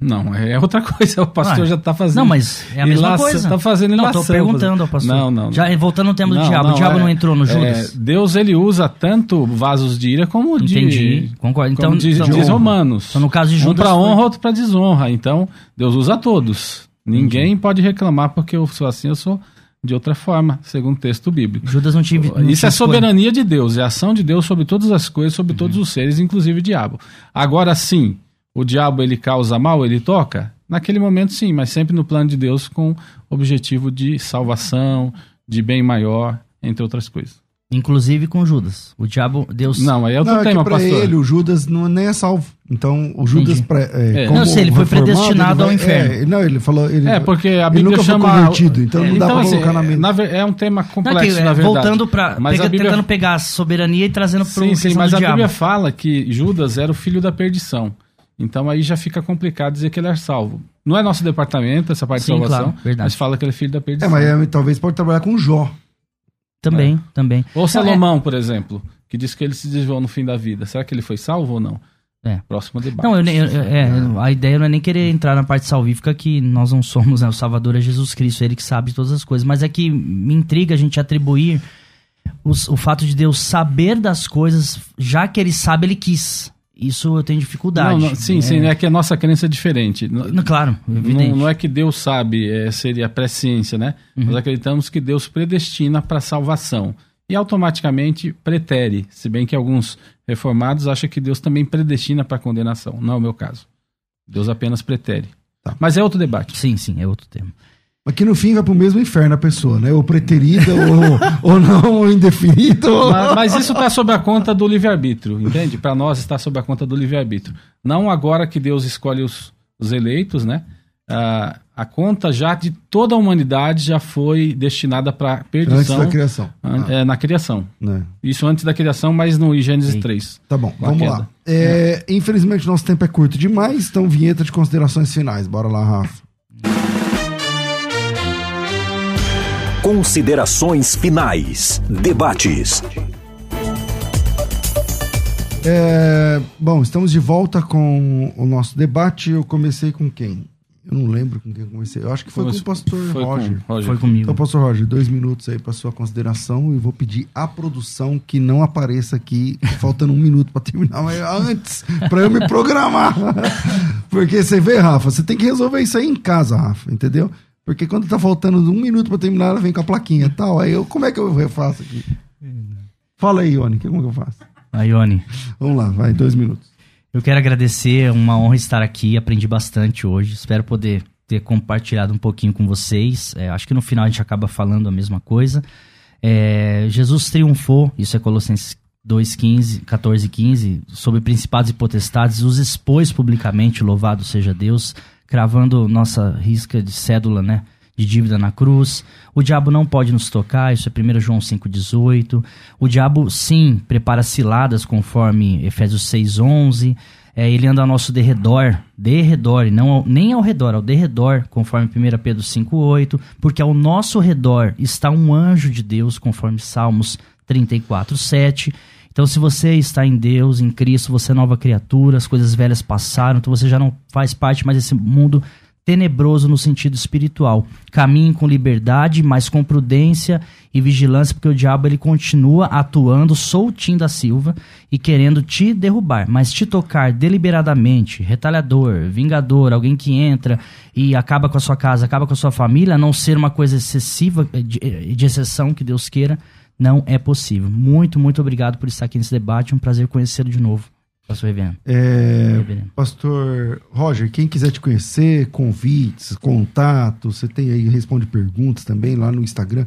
Não, é outra coisa, o pastor Ué. já está fazendo. Não, mas é a mesma ilação- coisa. Tá fazendo Não, tô ilação, perguntando ao pastor. Não, não. Já, voltando no tema do Não, diabo, não, o diabo é- não entrou no Judas? É, Deus ele usa tanto vasos de ira como de Entendi, concordo. Então, como diz, então, diz Romanos. então, no caso de um Judas para foi- honra, outro para desonra. Então, Deus usa todos. Ninguém pode reclamar porque eu sou assim, eu sou de outra forma, segundo o texto bíblico. Judas não tive. não Isso é soberania de Deus, é a ação de Deus sobre todas as coisas, sobre todos os seres, inclusive o diabo. Agora sim, o diabo ele causa mal, ele toca? Naquele momento sim, mas sempre no plano de Deus com objetivo de salvação, de bem maior, entre outras coisas. Inclusive com Judas. O diabo, Deus. Não, aí é outro não, é tema, que pra pastor. ele, o Judas não, nem é salvo. Então, o Judas. Pra, é, É. como Não, sei, ele foi predestinado ele ao inferno. É, não, ele falou. Ele, É, porque a ele Bíblia nunca chama... foi convertido, então É, não dá pra assim, colocar na é, mente. na é um tema Não, complexo, que, é, na verdade. voltando para Mas a Bíblia- tentando pegar a soberania e trazendo pro Sim, sim, mas a. Bíblia fala que Judas era o filho da perdição. Então aí já fica complicado dizer que ele é salvo. Não é nosso departamento, essa parte Sim, de salvação, claro, verdade. mas fala que ele é filho da É, perdição. mas é, talvez pode trabalhar com Jó. Também, também. Ou Salomão, por exemplo, que diz que ele se desviou no fim da vida. Será que ele foi salvo ou não? É. Próximo debate. Não, eu, nem- eu- eu- é, a ideia não é nem querer entrar na parte salvífica que nós não somos, né? O Salvador é Jesus Cristo, ele que sabe todas as coisas. Mas é que me intriga a gente atribuir os- o fato de Deus saber das coisas, já que ele sabe, ele quis. Isso eu tenho dificuldade. Não, não, sim, sim, é que a nossa crença é diferente. Não- Claro, evidente. Não, não é que Deus sabe, é, seria presciência, né? Uhum. Nós acreditamos que Deus predestina para salvação. E e automaticamente pretere, se bem que alguns reformados acham que Deus também predestina para condenação. Não é o meu caso. Deus apenas pretere. Tá. Mas é outro debate. Sim, sim, é outro tema. Mas que no fim vai pro mesmo inferno a pessoa, né? Ou preterida, ou, ou não, ou indefinida. Ou... Mas, mas isso está sob a conta do livre-arbítrio, entende? Para nós está sob a conta do livre-arbítrio. Não agora que Deus escolhe os, os eleitos, né? Ah, a conta já de toda a humanidade já foi destinada para Antes perdição da criação. an- Ah, é, na criação. né? Isso antes da criação, mas no Gênesis Eita. 3. Tá bom, vamos queda. lá. É, Infelizmente, nosso tempo é curto demais, então vinheta de considerações finais. Bora lá, Rafa. Considerações finais. Debates. É, bom, estamos de volta com o nosso debate. Eu comecei com quem? Eu não lembro com quem eu comecei. Eu acho que foi, com o pastor foi Roger. Com Roger. Foi comigo. Então, pastor Roger, dois minutos aí para sua consideração e vou pedir à produção que não apareça aqui faltando um minuto para terminar, mas antes, para eu me programar. Porque você vê, Rafa, você tem que resolver isso aí em casa, Rafa, entendeu? Porque quando tá faltando um minuto para terminar, ela vem com a plaquinha e tal. Aí eu, como é que eu refaço aqui? Fala aí, Ione, como que eu faço? Aí, Ione, Vamos lá, vai, dois minutos. eu quero agradecer, é uma honra estar aqui, aprendi bastante hoje. Espero poder ter compartilhado um pouquinho com vocês. É, acho que no final a gente acaba falando a mesma coisa. É, Jesus triunfou, isso é Colossenses 2,15, 14 e 15, sobre principados e potestades, os expôs publicamente, louvado seja Deus, cravando nossa risca de cédula, né? De dívida na cruz. O diabo não pode nos tocar, isso é 1 João 5,18. O diabo, sim, prepara ciladas, conforme Efésios 6,11. É, ele anda ao nosso derredor, derredor, não ao- nem ao redor, ao derredor, conforme 1 Pedro 5,8, porque ao nosso redor está um anjo de Deus, conforme Salmos 34,7. Então, se você está em Deus, em Cristo, você é nova criatura, as coisas velhas passaram, então você já não faz parte mais desse mundo tenebroso no sentido espiritual. Caminhe com liberdade, mas com prudência e vigilância, porque o diabo ele continua atuando soltinho da Silva e querendo te derrubar, mas te tocar deliberadamente, retalhador, vingador, alguém que entra e acaba com a sua casa, acaba com a sua família, a não ser uma coisa excessiva, de, de exceção que Deus queira, não é possível. Muito, muito obrigado por estar aqui nesse debate, um prazer conhecê-lo de novo, pastor Reverendo. É, Reverendo. Pastor Roger, quem quiser te conhecer, convites, contatos, você tem aí, responde perguntas também lá no Instagram.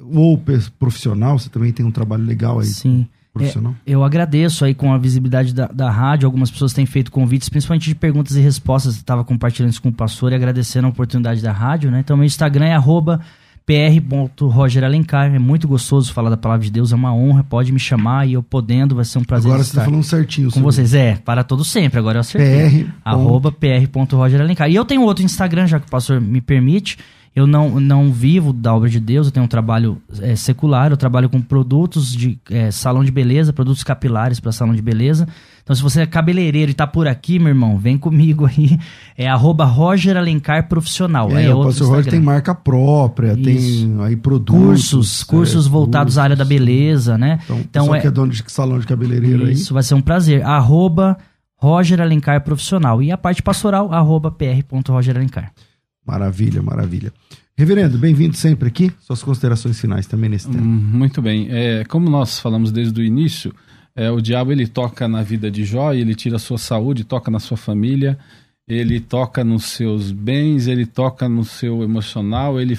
Ou profissional, você também tem um trabalho legal aí. Sim. Profissional. É, eu agradeço aí com a visibilidade da, da rádio. Algumas pessoas têm feito convites, principalmente de perguntas e respostas. Estava compartilhando isso com o pastor e agradecendo a oportunidade da rádio, né? Então, meu Instagram é arroba pr.rogeralencar. É muito gostoso falar da palavra de Deus, é uma honra. Pode me chamar e eu podendo, vai ser um prazer Agora você estar está falando certinho. com sobre vocês. É, para todo sempre, agora eu acertei. PR. Arroba pr.rogeralencar. E eu tenho outro Instagram, já que o pastor me permite. Eu não, não vivo da obra de Deus, eu tenho um trabalho é, secular, eu trabalho com produtos de é, salão de beleza, produtos capilares para salão de beleza. Então, se você é cabeleireiro e tá por aqui, meu irmão, vem comigo aí. É arroba Roger Alencar Profissional. aí É, é o Pastor Roger tem marca própria, tem Isso. aí produtos. Cursos, cursos é, voltados à área da cursos. beleza, né? Então, Então, é, que é dono de salão de cabeleireiro isso vai ser um prazer. Arroba Roger Alencar Profissional. E a parte pastoral, arroba pr.rogeralencar. Maravilha, maravilha. Reverendo, bem-vindo sempre aqui. Suas considerações finais também nesse Hum, tema. Muito bem. É, como nós falamos desde o início, é, o diabo ele toca na vida de Jó, ele tira a sua saúde, toca na sua família, ele toca nos seus bens, ele toca no seu emocional, ele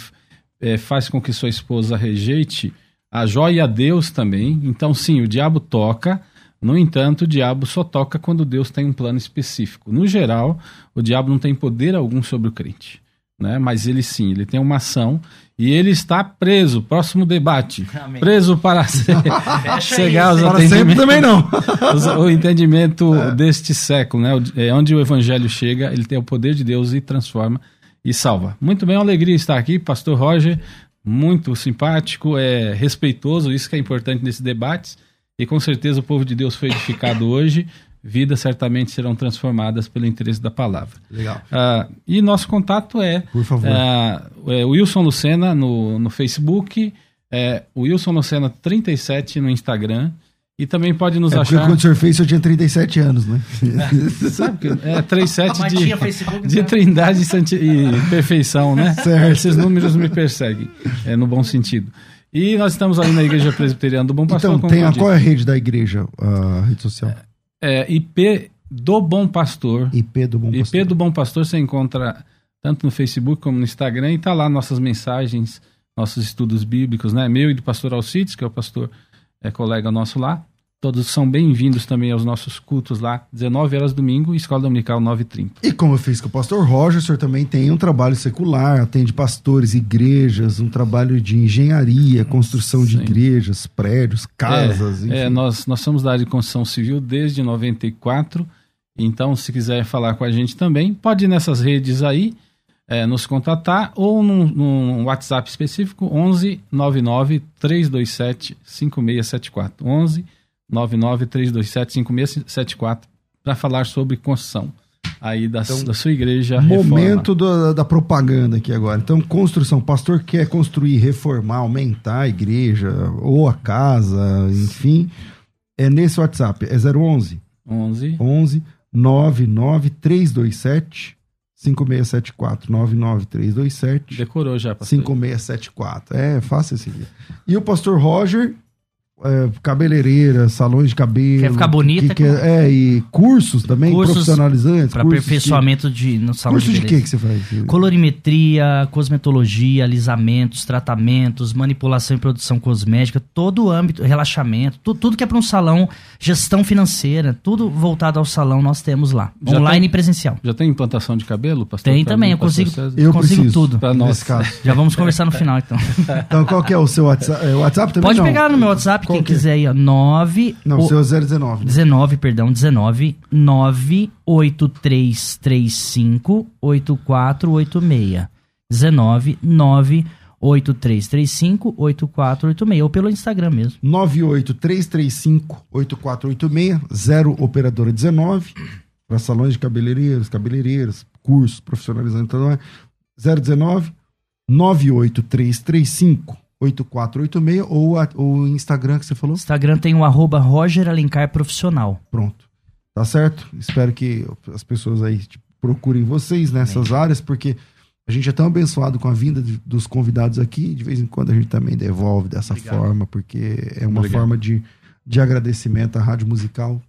é, faz com que sua esposa rejeite a Jó e a Deus também. Então, sim, o diabo toca. No entanto, o diabo só toca quando Deus tem um plano específico. No geral, o diabo não tem poder algum sobre o crente. Né? Mas ele sim, ele tem uma ação e ele está preso. Próximo debate. Amém. Preso para se- cegar os Para sempre também não. os- o entendimento deste século, né? É, onde o evangelho chega, ele tem o poder de Deus e transforma e salva. Muito bem, é uma alegria estar aqui, pastor Roger, muito simpático, é respeitoso, isso que é importante nesses debates, e com certeza o povo de Deus foi edificado hoje, vidas certamente serão transformadas pelo interesse da palavra. Legal. Ah, e nosso contato é, Por favor. ah, é Wilson Lucena no, no Facebook, é Wilson Lucena 37 no Instagram, e também pode nos É porque achar... quando o senhor fez, senhor tinha 37 anos, né? Sabe que é 37 Mas de, de então. trindade e, e perfeição, né? Certo. Esses números me perseguem, é, no bom sentido. E nós estamos ali na Igreja Presbiteriana do Bom Pastor. Então, tem eu a, qual é a rede da igreja, a rede social? É, IP do Bom Pastor. IP do Bom Pastor. IP do Bom Pastor você encontra tanto no Facebook como no Instagram e tá lá nossas mensagens, nossos estudos bíblicos, né? Meu e do pastor Alcides, que é o pastor é colega nosso lá. Todos são bem-vindos também aos nossos cultos lá, 19 horas domingo, Escola Dominical 9h30. E como eu fiz com o pastor Roger, o senhor também tem um trabalho secular, atende pastores, igrejas, um trabalho de engenharia, construção de Sim. igrejas, prédios, casas, é, enfim. é, nós, nós somos da área de construção civil desde 94. Então, se quiser falar com a gente também, pode ir nessas redes aí, é, nos contatar ou num, num WhatsApp específico, 11 99 327 5674. 11 99 327 5674 para falar sobre construção aí da, da sua igreja. Então, Momento da, da propaganda aqui agora. Então, construção. Pastor quer construir, reformar, aumentar a igreja ou a casa, enfim. É nesse WhatsApp. É 011 11 11 99327 5674 99327 Decorou já, pastor. 5674. É fácil esse aqui. E o pastor Roger, é, cabeleireira, salões de cabelo. Quer ficar bonita, que quer- é, e cursos também, Cursos profissionalizantes. Para cursos aperfeiçoamento de, no Que, salão curso de beleza. que que você faz? Colorimetria, cosmetologia, alisamentos, tratamentos, manipulação e produção cosmética, todo o âmbito, relaxamento, tu- tudo que é para um salão, gestão financeira, tudo voltado ao salão nós temos lá, Já online tem- e presencial. Já tem implantação de cabelo, pastor? Tem também, mim, eu consigo, César? Eu consigo preciso. tudo. Pra Nesse nós. caso. Já vamos conversar no final então. Então, qual que é o seu WhatsApp? É, o WhatsApp também Pode não? pegar no meu WhatsApp, Qual quem que é? quiser aí, ó, 9 Não, o seu é 019. né? 19, perdão, 19 98335 8486. 19 98335 8486 ou pelo Instagram mesmo. 98335-8486, 0 operadora 19, para salões de cabeleireiros, cabeleireiras, cursos profissionalizantes, então é 019 98335-8486 ou a- o Instagram que você falou? Instagram tem o arroba Roger Alencar Profissional. Pronto. Tá certo? Espero que as pessoas aí tipo, procurem vocês nessas áreas, porque a gente é tão abençoado com a vinda de- dos convidados aqui, de vez em quando a gente também devolve dessa forma, porque é uma Obrigado. forma de, de agradecimento. A Rádio Musical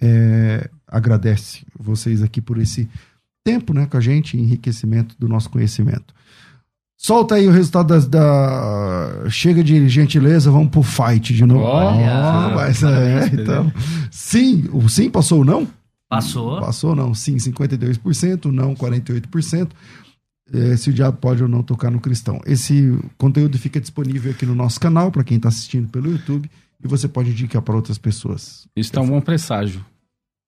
é, agradece vocês aqui por esse tempo né, com a gente, enriquecimento do nosso conhecimento. Solta aí o resultado das, da. Chega de gentileza, vamos pro fight de novo. Olha! Ó, mas é, então. Sim, o sim passou ou não? Passou. Passou não, sim, 52%, não 48%. É, se o diabo pode ou não tocar no cristão. Esse conteúdo fica disponível aqui no nosso canal, para quem está assistindo pelo YouTube, e você pode indicar para outras pessoas. Isso tá um bom presságio.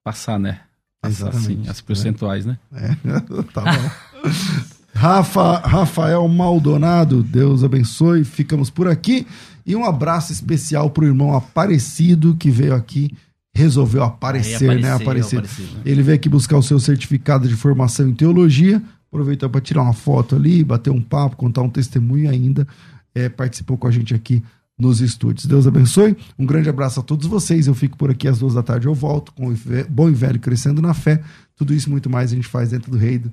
Passar, né? Passar, Exatamente. sim, as percentuais, né? É, tá bom. Rafa, Rafael Maldonado, Deus abençoe. Ficamos por aqui. E um abraço especial pro irmão Aparecido, que veio aqui, resolveu aparecer, né? apareceu, Aparecer. apareceu, né? Ele veio aqui buscar o seu certificado de formação em teologia, aproveitou para tirar uma foto ali, bater um papo, contar um testemunho e ainda é, participou com a gente aqui nos estúdios. Deus abençoe. Um grande abraço a todos vocês. Eu fico por aqui às duas da tarde. Eu volto com o bom e velho crescendo na fé. Tudo isso e muito mais a gente faz dentro do reino,